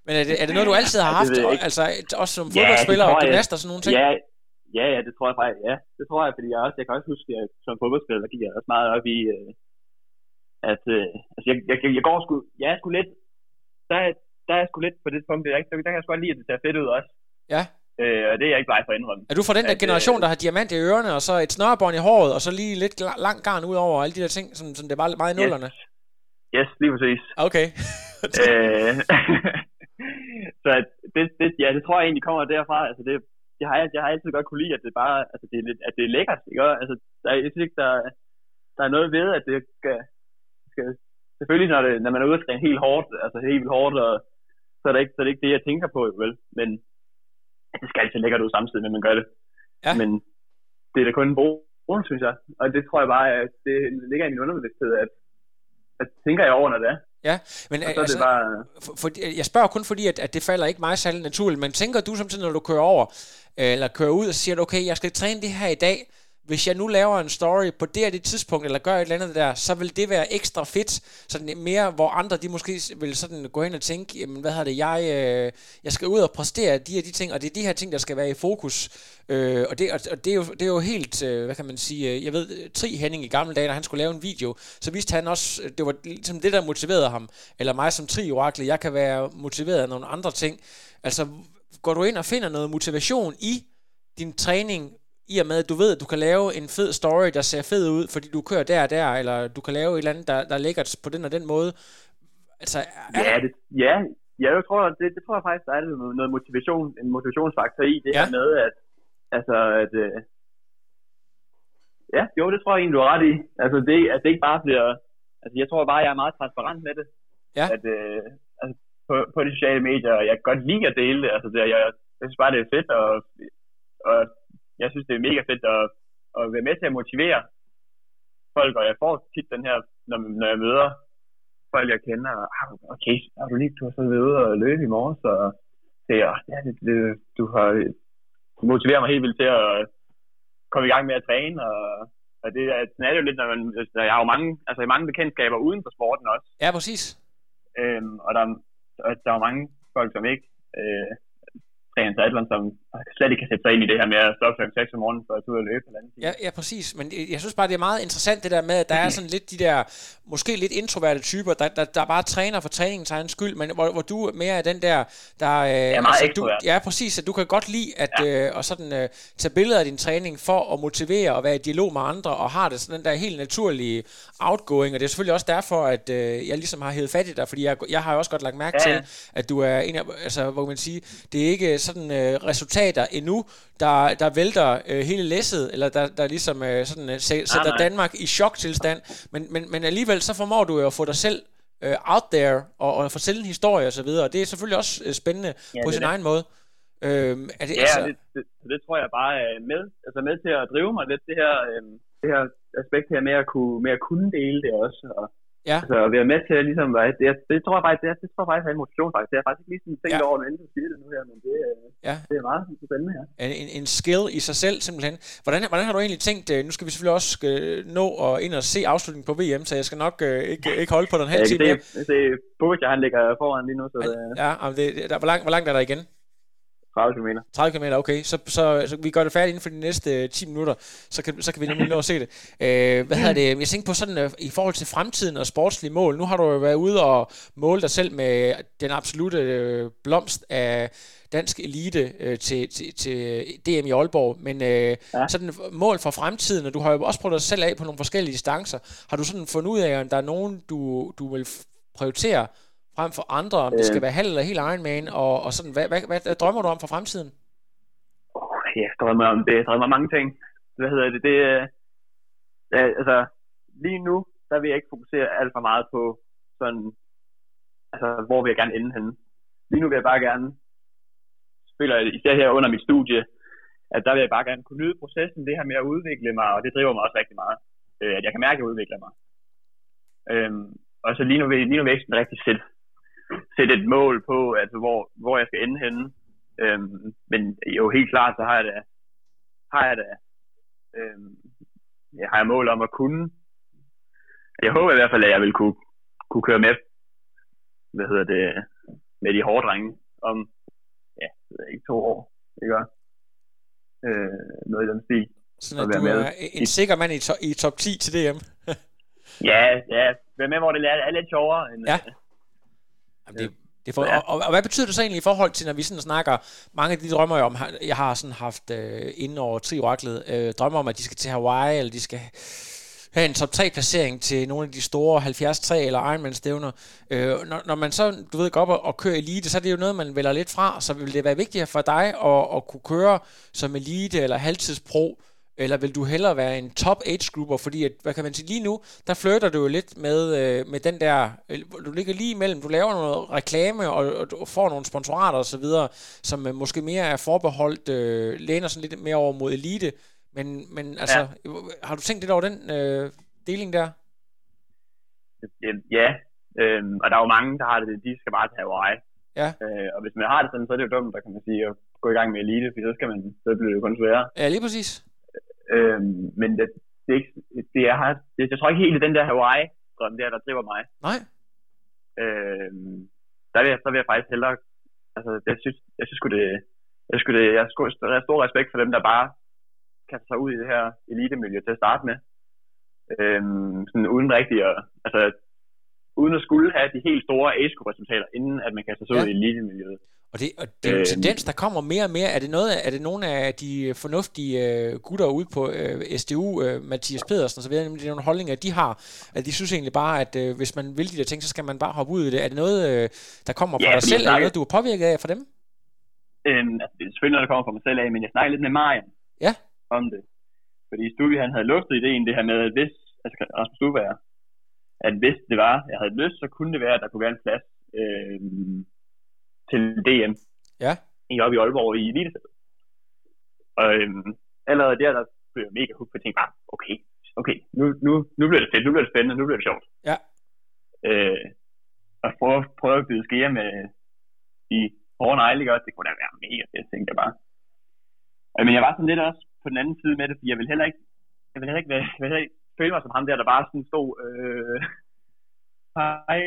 Speaker 2: Men er det, er det noget, du altid har
Speaker 3: Ja,
Speaker 2: haft?
Speaker 3: ikke.
Speaker 2: altså, også som
Speaker 3: Ja,
Speaker 2: fodboldspiller
Speaker 3: det
Speaker 2: og gymnast og sådan nogle ting?
Speaker 3: Ja, ja, ja, det tror jeg faktisk, ja. Det tror jeg, fordi jeg, også, jeg kan også huske, at som fodboldspiller, gik jeg også meget op i, øh, at øh, altså jeg, jeg, jeg, går sgu, jeg er sgu lidt, der, er- der er sgu lidt på det punkt, der, der, der kan jeg sgu godt lide, at det ser fedt ud også.
Speaker 2: Ja.
Speaker 3: Øh, og det er jeg ikke bare for at indrømme.
Speaker 2: Er du fra den der
Speaker 3: At,
Speaker 2: generation,
Speaker 3: øh,
Speaker 2: der har diamant i ørerne, og så et snørebånd i håret, og så lige lidt la- lang garn ud over alle de der ting, som, som det var meget i nullerne?
Speaker 3: Yes, yes lige præcis.
Speaker 2: Okay.
Speaker 3: øh, så at det, det, ja, det tror jeg egentlig kommer derfra. Altså det, jeg, har, jeg har altid godt kunne lide, at det bare, altså det er, lidt, at det er lækkert, ikke? Altså, der, jeg synes ikke, der, der er noget ved, at det skal, skal selvfølgelig, når, det, når man er ude og helt hårdt, altså helt vildt hårdt, og, så, er det ikke, så er det ikke det, jeg tænker på, vel? Men det skal altid lækkert ud samtidig at man gør det.
Speaker 2: Ja.
Speaker 3: Men det er da kun en bonus, synes jeg. Og det tror jeg bare, at det ligger i min underbevidsthed, at, at tænker jeg over, når det er.
Speaker 2: Ja, men
Speaker 3: Og så er
Speaker 2: altså,
Speaker 3: det bare...
Speaker 2: for, for, jeg spørger kun fordi, at, at det falder ikke mig særlig naturligt, men tænker du samtidig, når du kører over, øh, eller kører ud og siger, okay, jeg skal træne det her i dag, hvis jeg nu laver en story på det og det tidspunkt, eller gør et eller andet der, så vil det være ekstra fedt, sådan mere, hvor andre de måske vil sådan gå ind og tænke, jamen hvad har det, jeg, øh, jeg skal ud og præstere de her de ting, og det er de her ting, der skal være i fokus, øh, og, det, og, og det, er jo, det er jo helt, øh, hvad kan man sige, øh, jeg ved, Tri Henning i gamle dage, når han skulle lave en video, så viste han også, øh, det var ligesom det, der motiverede ham, eller mig som Tri Oracle, jeg kan være motiveret af nogle andre ting, altså går du ind og finder noget motivation i din træning, i og med, at du ved, at du kan lave en fed story, der ser fed ud, fordi du kører der og der, eller du kan lave et eller andet, der, der ligger på den og den måde. Altså, er,
Speaker 3: Ja, det, ja, ja, jeg tror, det, det tror jeg faktisk, der er noget, noget motivation, en motivationsfaktor i det
Speaker 2: Ja.
Speaker 3: her med, at, altså, at, øh, ja, jo, det tror jeg egentlig, du har ret i. Altså, det, at det ikke bare bliver, altså, jeg tror bare, jeg er meget transparent med det.
Speaker 2: Ja.
Speaker 3: At, øh, altså, på, på de sociale medier, og jeg kan godt lide at dele det, altså, det, jeg, jeg synes bare, det er fedt, og, og jeg synes, det er mega fedt at, at være med til at motivere folk, og jeg får tit den her, når, når jeg møder folk, jeg kender, og, "Ah, okay, har du lige, du har så ude og løbe i morges, og det, er, ja, det, det, du har du motiverer mig helt vildt til at komme i gang med at træne, og, og det, er- sådan er det jo lidt, når man, jeg har jo mange, altså mange bekendtskaber uden for sporten også,
Speaker 2: ja, præcis.
Speaker 3: øhm, og der, og der er jo mange folk, som ikke øh, træner triathlon, som slet ikke kan sætte sig ind i det her med at stå op klokken 6 om morgenen for at ud og løbe. Eller andet.
Speaker 2: Ja, ja, præcis. Men jeg- synes bare, det er meget interessant det der med, at der er sådan lidt de der, måske lidt introverte typer, der, der, der bare træner for træningens egen skyld, men hvor, hvor du mere er den der, der øh,
Speaker 3: er meget
Speaker 2: du,
Speaker 3: ekstrovert.
Speaker 2: Ja, præcis, at du kan godt lide at ja. øh, og sådan, øh, tage billeder af din træning for at motivere og være i dialog med andre, og har det sådan den der helt naturlige outgoing, og det er selvfølgelig også derfor, at øh, jeg ligesom har hævet fat i dig, fordi jeg, jeg har jo også godt lagt mærke
Speaker 3: Ja,
Speaker 2: til, at du er en af, altså, hvor man sige, det er ikke sådan øh, resultater endnu, der, der vælter øh, hele læsset, eller der, der ligesom øh, sådan, øh, sæ- sætter
Speaker 3: nej.
Speaker 2: Danmark i choktilstand, men, men, men alligevel så formår du jo at få dig selv øh, out there, og, og fortælle en historie og så videre, og det er selvfølgelig også øh, spændende
Speaker 3: Ja,
Speaker 2: på sin
Speaker 3: det.
Speaker 2: egen måde. Øh, er det,
Speaker 3: Ja,
Speaker 2: altså,
Speaker 3: og det, det, det tror jeg bare er med, altså med til at drive mig lidt, det her, øhm, det her aspekt her med at kunne, med at kunne dele det også, og
Speaker 2: Ja.
Speaker 3: altså at være med til at ligesom, det, det, tror jeg faktisk, det, det tror jeg faktisk er en motivation faktisk, det har jeg faktisk ikke lige sådan tænkt
Speaker 2: Ja.
Speaker 3: over, når jeg siger det nu her, men det, øh,
Speaker 2: Ja.
Speaker 3: det er meget spændende her.
Speaker 2: en, en skill i sig selv simpelthen. Hvordan, hvordan har du egentlig tænkt, øh, nu skal vi selvfølgelig også øh, nå at ind og se afslutningen på VM, så jeg skal nok øh, ikke, ikke holde på den halv
Speaker 3: Jeg
Speaker 2: time
Speaker 3: kan
Speaker 2: mere.
Speaker 3: se, se Pogacar, han ligger foran lige nu, så det er
Speaker 2: Ja, det, der, hvor, langt, hvor langt er der igen?
Speaker 3: 30 km.
Speaker 2: 30 km, okay. Så, så, så vi gør det færdigt inden for de næste øh, 10 minutter, så kan, så kan vi nemlig nå at se det. Øh, hvad hedder det? Jeg tænker på sådan, øh, i forhold til fremtiden og sportslige mål. Nu har du jo været ude og måle dig selv med den absolute øh, blomst af dansk elite øh, til, til, til DM i Aalborg. Men øh, ja. Sådan mål for fremtiden, og du har jo også prøvet dig selv af på nogle forskellige distancer. Har du sådan fundet ud af, om der er nogen, du, du vil prioritere frem for andre, om det
Speaker 3: Øh.
Speaker 2: skal være halv eller helt Ironman, og, og sådan, hvad, hvad, hvad, hvad drømmer du om for fremtiden?
Speaker 3: Oh, jeg drømmer om det. Jeg drømmer om mange ting. Hvad hedder det? det øh, øh, altså, lige nu, der vil jeg ikke fokusere alt for meget på sådan, altså, hvor vil jeg gerne ende henne. Lige nu vil jeg bare gerne, spiller især her under mit studie, at der vil jeg bare gerne kunne nyde processen, det her med at udvikle mig, og det driver mig også rigtig meget. Øh, at jeg kan mærke, at jeg udvikler mig. Øhm, og så lige nu vil, lige nu vil jeg ikke sådan rigtig sætte, sætte et mål på, altså hvor, hvor jeg skal ende henne. Øhm, men jo helt klart, så har jeg da, har jeg da, øhm, jeg har jeg mål om at kunne. Jeg håber i hvert fald, at jeg vil kunne, kunne køre med, hvad hedder det, med de hårde drenge om, ja, ved ikke, to år, ikke også? Øh, noget i den stil.
Speaker 2: Sådan
Speaker 3: at
Speaker 2: at du
Speaker 3: med.
Speaker 2: er en sikker mand i, to, i top 10 til DM.
Speaker 3: Ja, ja, være med, hvor det er, er lidt sjovere. End,
Speaker 2: Ja. Jamen, det, det får,
Speaker 3: Ja.
Speaker 2: og, og, og, hvad betyder det så egentlig i forhold til, når vi sådan snakker, mange af de drømmer jeg om, jeg har sådan haft øh, inden over tri oraklet, øh, drømmer om, at de skal til Hawaii, eller de skal have en top 3 placering til nogle af de store 73 eller Ironman stævner. Øh, når, når man så, du ved, går op og, og kører elite, så er det jo noget, man vælger lidt fra, så vil det være vigtigere for dig at, at kunne køre som elite eller halvtidspro, eller vil du hellere være en top age grupper, fordi at, hvad kan man sige, lige nu, der flytter du jo lidt med, øh, med den der, øh, du ligger lige imellem, du laver noget reklame, og, og du får nogle sponsorater og så videre, som øh, måske mere er forbeholdt, øh, læner sådan lidt mere over mod elite, men, men altså, ja. har du tænkt lidt over den øh, deling der?
Speaker 3: Ja, Øhm, og der er jo mange, der har det, de skal bare til Hawaii.
Speaker 2: Ja.
Speaker 3: Øh, og hvis man har det sådan, så er det jo dumt, der kan man sige, at gå i gang med elite, for så, skal man, så bliver det jo kun sværere.
Speaker 2: Ja, lige præcis.
Speaker 3: Øhm, men det, det, er ikke, det er, det, jeg tror ikke helt, er den der Hawaii-drøm der, der driver mig.
Speaker 2: Nej.
Speaker 3: Øhm, der vil, jeg, så vil jeg faktisk hellere, altså jeg synes, jeg synes det, jeg synes det, jeg jeg har stor respekt for dem, der bare kaster sig ud i det her elitemiljø til at starte med. Øhm, sådan uden rigtig at, altså uden at skulle have de helt store age resultater inden at man kaster sig
Speaker 2: Ja.
Speaker 3: ud i elitemiljøet.
Speaker 2: Og det, og det er en
Speaker 3: Øhm.
Speaker 2: tendens, der kommer mere og mere. Er det, noget, er det nogle af de fornuftige øh, gutter ude på øh, SDU, øh, Mathias Pedersen osv., nemlig det er nogle holdninger, de har, at de synes egentlig bare, at øh, hvis man vil de der ting, så skal man bare hoppe ud i det. Er det noget, øh, der kommer fra
Speaker 3: Ja,
Speaker 2: dig selv, eller noget, du er påvirket af fra dem?
Speaker 3: Øhm, altså, det er selvfølgelig noget, der kommer fra mig selv af, men jeg snakkede lidt med Marian
Speaker 2: Ja.
Speaker 3: om det. Fordi Stubbe, han havde luftet ideen, det her med, at hvis, altså Rasmus Stubbe er, at hvis det var, jeg havde lyst, så kunne det være, at der kunne være en plads øhm, til DM
Speaker 2: Ja.
Speaker 3: i oppe i Aalborg i Elitestedet. Og øhm, allerede der, der blev jeg mega hooked, for jeg tænkte bare, okay, okay, nu, nu, nu bliver det fedt, nu bliver det spændende, nu bliver det sjovt.
Speaker 2: Ja.
Speaker 3: Øh, og prøve, prøve at byde skære med i hårde negle, også? det kunne da være mega fedt, tænkte jeg bare. Øh, Men jeg var sådan lidt også på den anden side med det, fordi jeg vil heller ikke, jeg vil heller ikke, være, jeg vil heller ikke føle mig som ham der, der bare sådan stod, øh, hej,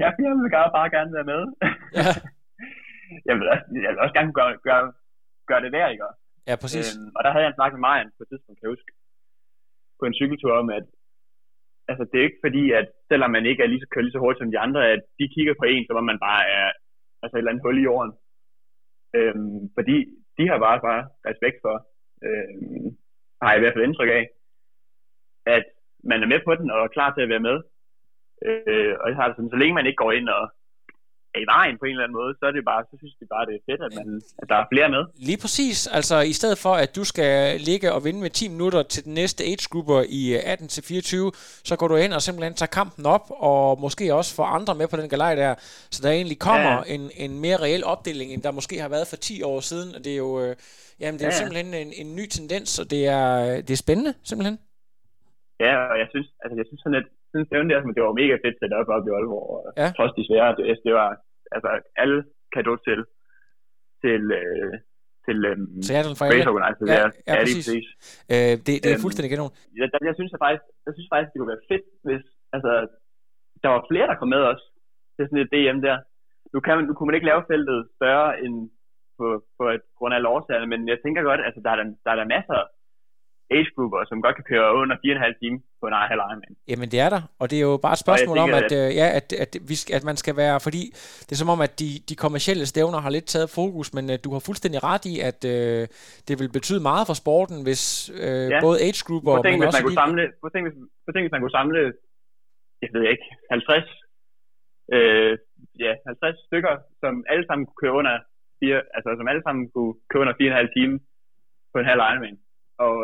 Speaker 3: jeg, jeg vil bare, bare gerne være med.
Speaker 2: Ja,
Speaker 3: jeg, vil også, jeg vil også gerne gøre, gøre, gøre det værd, ikke også?
Speaker 2: ja præcis.
Speaker 3: Øhm, og der havde jeg en snak med Marian på et tidspunkt, kan jeg huske, på en cykeltur om, at altså, det er ikke fordi, at selvom man ikke er lige så kørt lige så hurtigt som de andre, at de kigger på en, som om man bare er altså et eller andet hul i jorden. Øhm, fordi de har bare, bare respekt for, øhm, har jeg i hvert fald indtryk af, at man er med på den og er klar til at være med. Øh, og jeg har det sådan, så længe man ikke går ind og i vejen på en eller anden måde, så er det bare, så synes de bare, det er fedt, at, man, at der er flere med.
Speaker 2: Lige præcis. Altså, i stedet for, at du skal ligge og vinde med 10 minutter til den næste age-grupper i øh, 18-24, så går du ind og simpelthen tager kampen op, og måske også får andre med på den galej der. Så der egentlig kommer
Speaker 3: Ja.
Speaker 2: en, en mere reel opdeling, end der måske har været for 10 år siden. Og det er jo, øh, jamen, det er jo
Speaker 3: Ja.
Speaker 2: simpelthen en, en ny tendens, og det er, det er spændende, simpelthen.
Speaker 3: Ja, og jeg synes, altså jeg synes sådan, at synes det, der, det var mega fedt sat op op i Aalborg. Og
Speaker 2: Ja.
Speaker 3: Trods de svære, det, det var altså alle kado til, til, øh, til øhm,
Speaker 2: Seattle for
Speaker 3: race organizer.
Speaker 2: Ja,
Speaker 3: der.
Speaker 2: ja,
Speaker 3: lige
Speaker 2: præcis.
Speaker 3: præcis.
Speaker 2: Øh, det, det er
Speaker 3: Øhm,
Speaker 2: fuldstændig kanon.
Speaker 3: Jeg, jeg, jeg, synes faktisk, jeg synes faktisk, det kunne være fedt, hvis altså, der var flere, der kom med os til sådan et DM der. Nu, kan man, nu kunne man ikke lave feltet større end på, på et grund af årsagerne, men jeg tænker godt, altså der er der, der, er der masser af age-grupper, som godt kan køre under 4,5 timer på en halv Ironman.
Speaker 2: Jamen det er der, og det er jo bare et spørgsmål om,
Speaker 3: tænker,
Speaker 2: at, øh, ja, at, at, vi skal, at man skal være, fordi det er som om, at de, de kommercielle stævner har lidt taget fokus, men øh, du har fuldstændig ret i, at øh, det vil betyde meget for sporten, hvis øh,
Speaker 3: Ja.
Speaker 2: både age
Speaker 3: Prøv at tænke,
Speaker 2: men
Speaker 3: hvis
Speaker 2: også
Speaker 3: man kunne
Speaker 2: de,
Speaker 3: samle, at tænke, hvis, at tænke, hvis man kunne samle, jeg ved ikke, 50, øh, ja, 50 stykker, som alle sammen kunne køre under fire, altså som alle sammen kunne køre under 4,5 timer på en halv Ironman. Og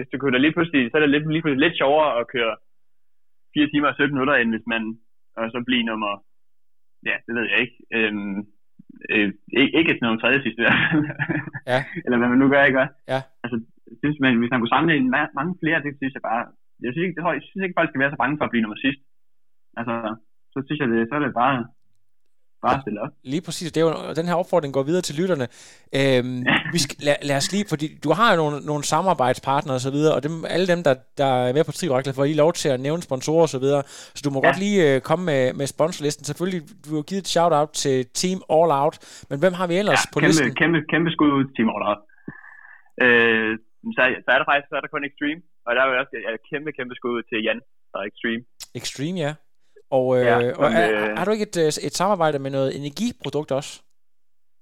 Speaker 3: det, det kunne da lige pludselig, så er det lidt, lige pludselig lidt sjovere at køre 4 timer og 17 minutter, end hvis man og så blive nummer, ja, det ved jeg ikke, øhm, øh, ikke, ikke sådan nummer tredje sidste,
Speaker 2: Ja.
Speaker 3: eller hvad man nu gør, ikke?
Speaker 2: Ja.
Speaker 3: Altså, synes, man, hvis man kunne samle en ma- mange flere, det synes jeg bare, jeg synes ikke, det, jeg synes ikke folk skal være så bange for at blive nummer sidst. Altså, så synes jeg, det, så er det bare, bare stille op.
Speaker 2: lige præcis, det er jo, og den her opfordring går videre til lytterne. Øhm, vi skal, lad, lad os lige, fordi du har jo nogle, nogle samarbejdspartnere og så videre, og dem, alle dem, der, der er med på Triorakler, får lige lov til at nævne sponsorer og så videre. Så du må ja.
Speaker 3: Ja.
Speaker 2: godt lige øh, komme med, med sponsorlisten. Selvfølgelig, du har givet et shout-out til Team All Out, men hvem har vi ellers
Speaker 3: Ja,
Speaker 2: på
Speaker 3: kæmpe,
Speaker 2: listen?
Speaker 3: kæmpe, kæmpe skud ud til Team Order. Øh, så, så, er der faktisk så er der kun Extreme, og der er jo også ja, kæmpe, kæmpe skud ud til Jan fra Extreme.
Speaker 2: Extreme, ja. Og, øh,
Speaker 3: Ja,
Speaker 2: og er,
Speaker 3: øh,
Speaker 2: har du ikke et, øh, et samarbejde med noget energiprodukt også?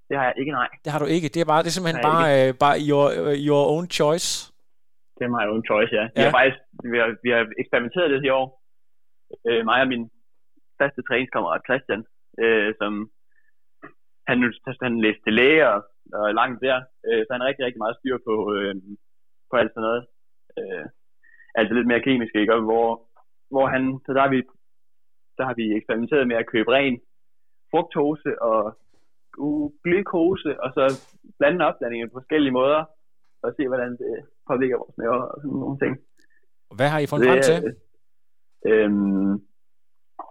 Speaker 3: Det har jeg ikke, nej.
Speaker 2: Det har du ikke. Det er, bare, det er simpelthen bare, øh, bare your, øh, your own choice.
Speaker 3: Det er mig own choice, ja. Vi
Speaker 2: Ja.
Speaker 3: har faktisk vi har, vi har eksperimenteret det i år. Øh, mig og min faste træningskammerat Christian, øh, som han, nu- han læste læge og, og langt der, øh, så han har rigtig, rigtig meget styr på, øh, på alt sådan noget. Øh, altså lidt mere kemisk, ikke? Og hvor, hvor han, så der har vi, der har vi eksperimenteret med at købe ren fruktose og glukose, og så blande opblandingen på forskellige måder, og se, hvordan det påvirker vores maver og sådan nogle ting.
Speaker 2: Hvad har I fundet frem til?
Speaker 3: øhm,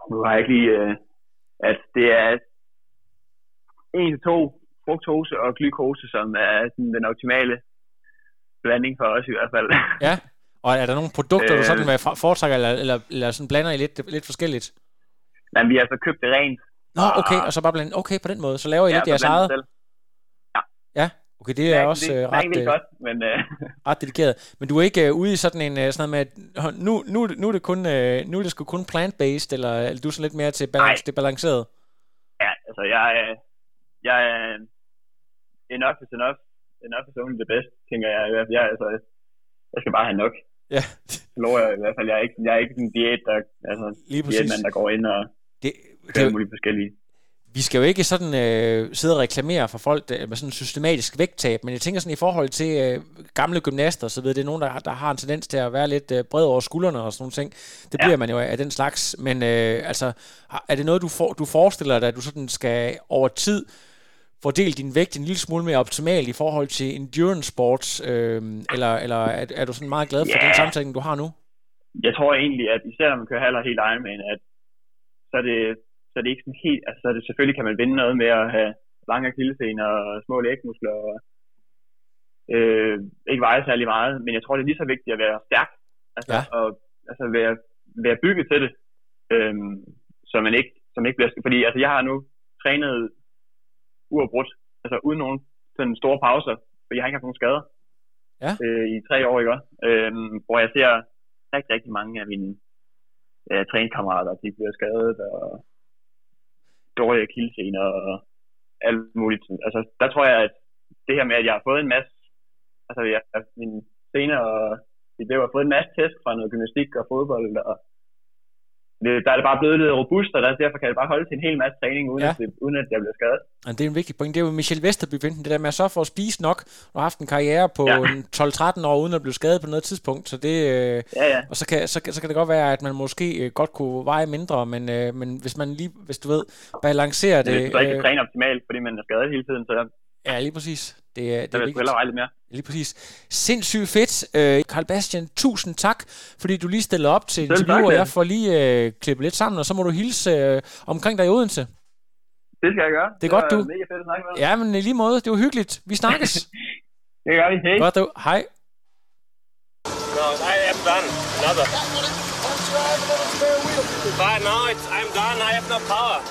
Speaker 3: nu har jeg ikke lige, øh, at det er 1-2 fruktose og glukose, som er sådan den optimale blanding for os i hvert fald.
Speaker 2: Ja, og er der nogle produkter, du sådan foretrækker, eller, eller, eller sådan blander I lidt, lidt forskelligt?
Speaker 3: Nej, vi har så købt det rent.
Speaker 2: Nå, okay, og så bare blande, okay, på den måde, så laver I ja, lidt jeres eget? Selv.
Speaker 3: Ja.
Speaker 2: Ja, okay, det er,
Speaker 3: ja,
Speaker 2: også
Speaker 3: det,
Speaker 2: uh, ret,
Speaker 3: det er godt, men, uh...
Speaker 2: ret dedikeret. Men du er ikke uh, ude i sådan en, uh, sådan noget med, at nu, nu, nu er det kun, uh, nu er det sgu kun plant-based, eller er du sådan lidt mere til balance, det balanceret?
Speaker 3: Ja, altså jeg, jeg er enough is enough. Enough is only the best, tænker jeg. Jeg, jeg, altså, jeg skal bare have nok.
Speaker 2: Ja.
Speaker 3: Lover jeg i hvert fald. Jeg er ikke, jeg er ikke en diæt, der, altså,
Speaker 2: Lige præcis.
Speaker 3: diætmand, der går ind og
Speaker 2: det,
Speaker 3: det, mulige forskellige.
Speaker 2: Vi skal jo ikke sådan øh, sidde og reklamere for folk der, med sådan systematisk vægttab, men jeg tænker sådan i forhold til øh, gamle gymnaster, så ved det er nogen, der, der har en tendens til at være lidt øh, bred over skuldrene og sådan nogle ting. Det bliver ja. man jo af, af den slags. Men øh, altså, er det noget, du, for, du forestiller dig, at du sådan skal over tid fordele din vægt en lille smule mere optimalt i forhold til endurance sports, øh, eller, eller er, er du sådan meget glad for yeah. den samtale, du har nu?
Speaker 3: Jeg tror egentlig, at især når man kører halv helt Ironman, at så er det, så er det ikke sådan helt, altså så er det, selvfølgelig kan man vinde noget med at have lange akillescener og små lægmuskler og øh, ikke veje særlig meget, men jeg tror, det er lige så vigtigt at være stærk, altså, ja. og altså være, være bygget til det, øh, så man ikke, så man ikke bliver, fordi altså jeg har nu trænet uafbrudt, altså uden nogen sådan store pauser, for jeg har ikke haft nogen skader
Speaker 2: ja.
Speaker 3: øh, i tre år, ikke? Øh, hvor jeg ser rigtig, rigtig mange af mine øh, træningskammerater, de bliver skadet, og dårlige kildesener, og alt muligt. Altså, der tror jeg, at det her med, at jeg har fået en masse, altså jeg, min senere, det har fået en masse test fra noget gymnastik og fodbold, og der er det bare blevet lidt robust, og derfor kan det bare holde til en hel masse træning, uden, ja. at, det, uden at jeg bliver skadet.
Speaker 2: Og det er en vigtig point. Det er jo Michel Vesterby, det der med at så for at spise nok, og haft en karriere på ja. 12-13 år, uden at blive skadet på noget tidspunkt. Så det,
Speaker 3: øh, ja, ja.
Speaker 2: Og så kan, så, så kan det godt være, at man måske øh, godt kunne veje mindre, men, øh, men hvis man lige, hvis du ved, balancerer det... Hvis
Speaker 3: du ikke træner optimalt, fordi man er skadet hele tiden, så...
Speaker 2: Ja, lige præcis. Det, er,
Speaker 3: det er vigtigt. lidt mere.
Speaker 2: Lige præcis. Sindssygt fedt. Øh, Carl Bastian, tusind tak, fordi du lige stillede op til interview, og jeg får lige øh, klippet lidt sammen, og så må du hilse øh, omkring dig i Odense.
Speaker 3: Det skal jeg gøre.
Speaker 2: Det er det godt, du.
Speaker 3: mega fedt at snakke med
Speaker 2: Ja, men i lige måde. Det var hyggeligt. Vi snakkes.
Speaker 3: det gør vi. Hej.
Speaker 2: Godt, du. Hej.
Speaker 4: No, I am done. Another. But no, it's, I'm done. I have no power.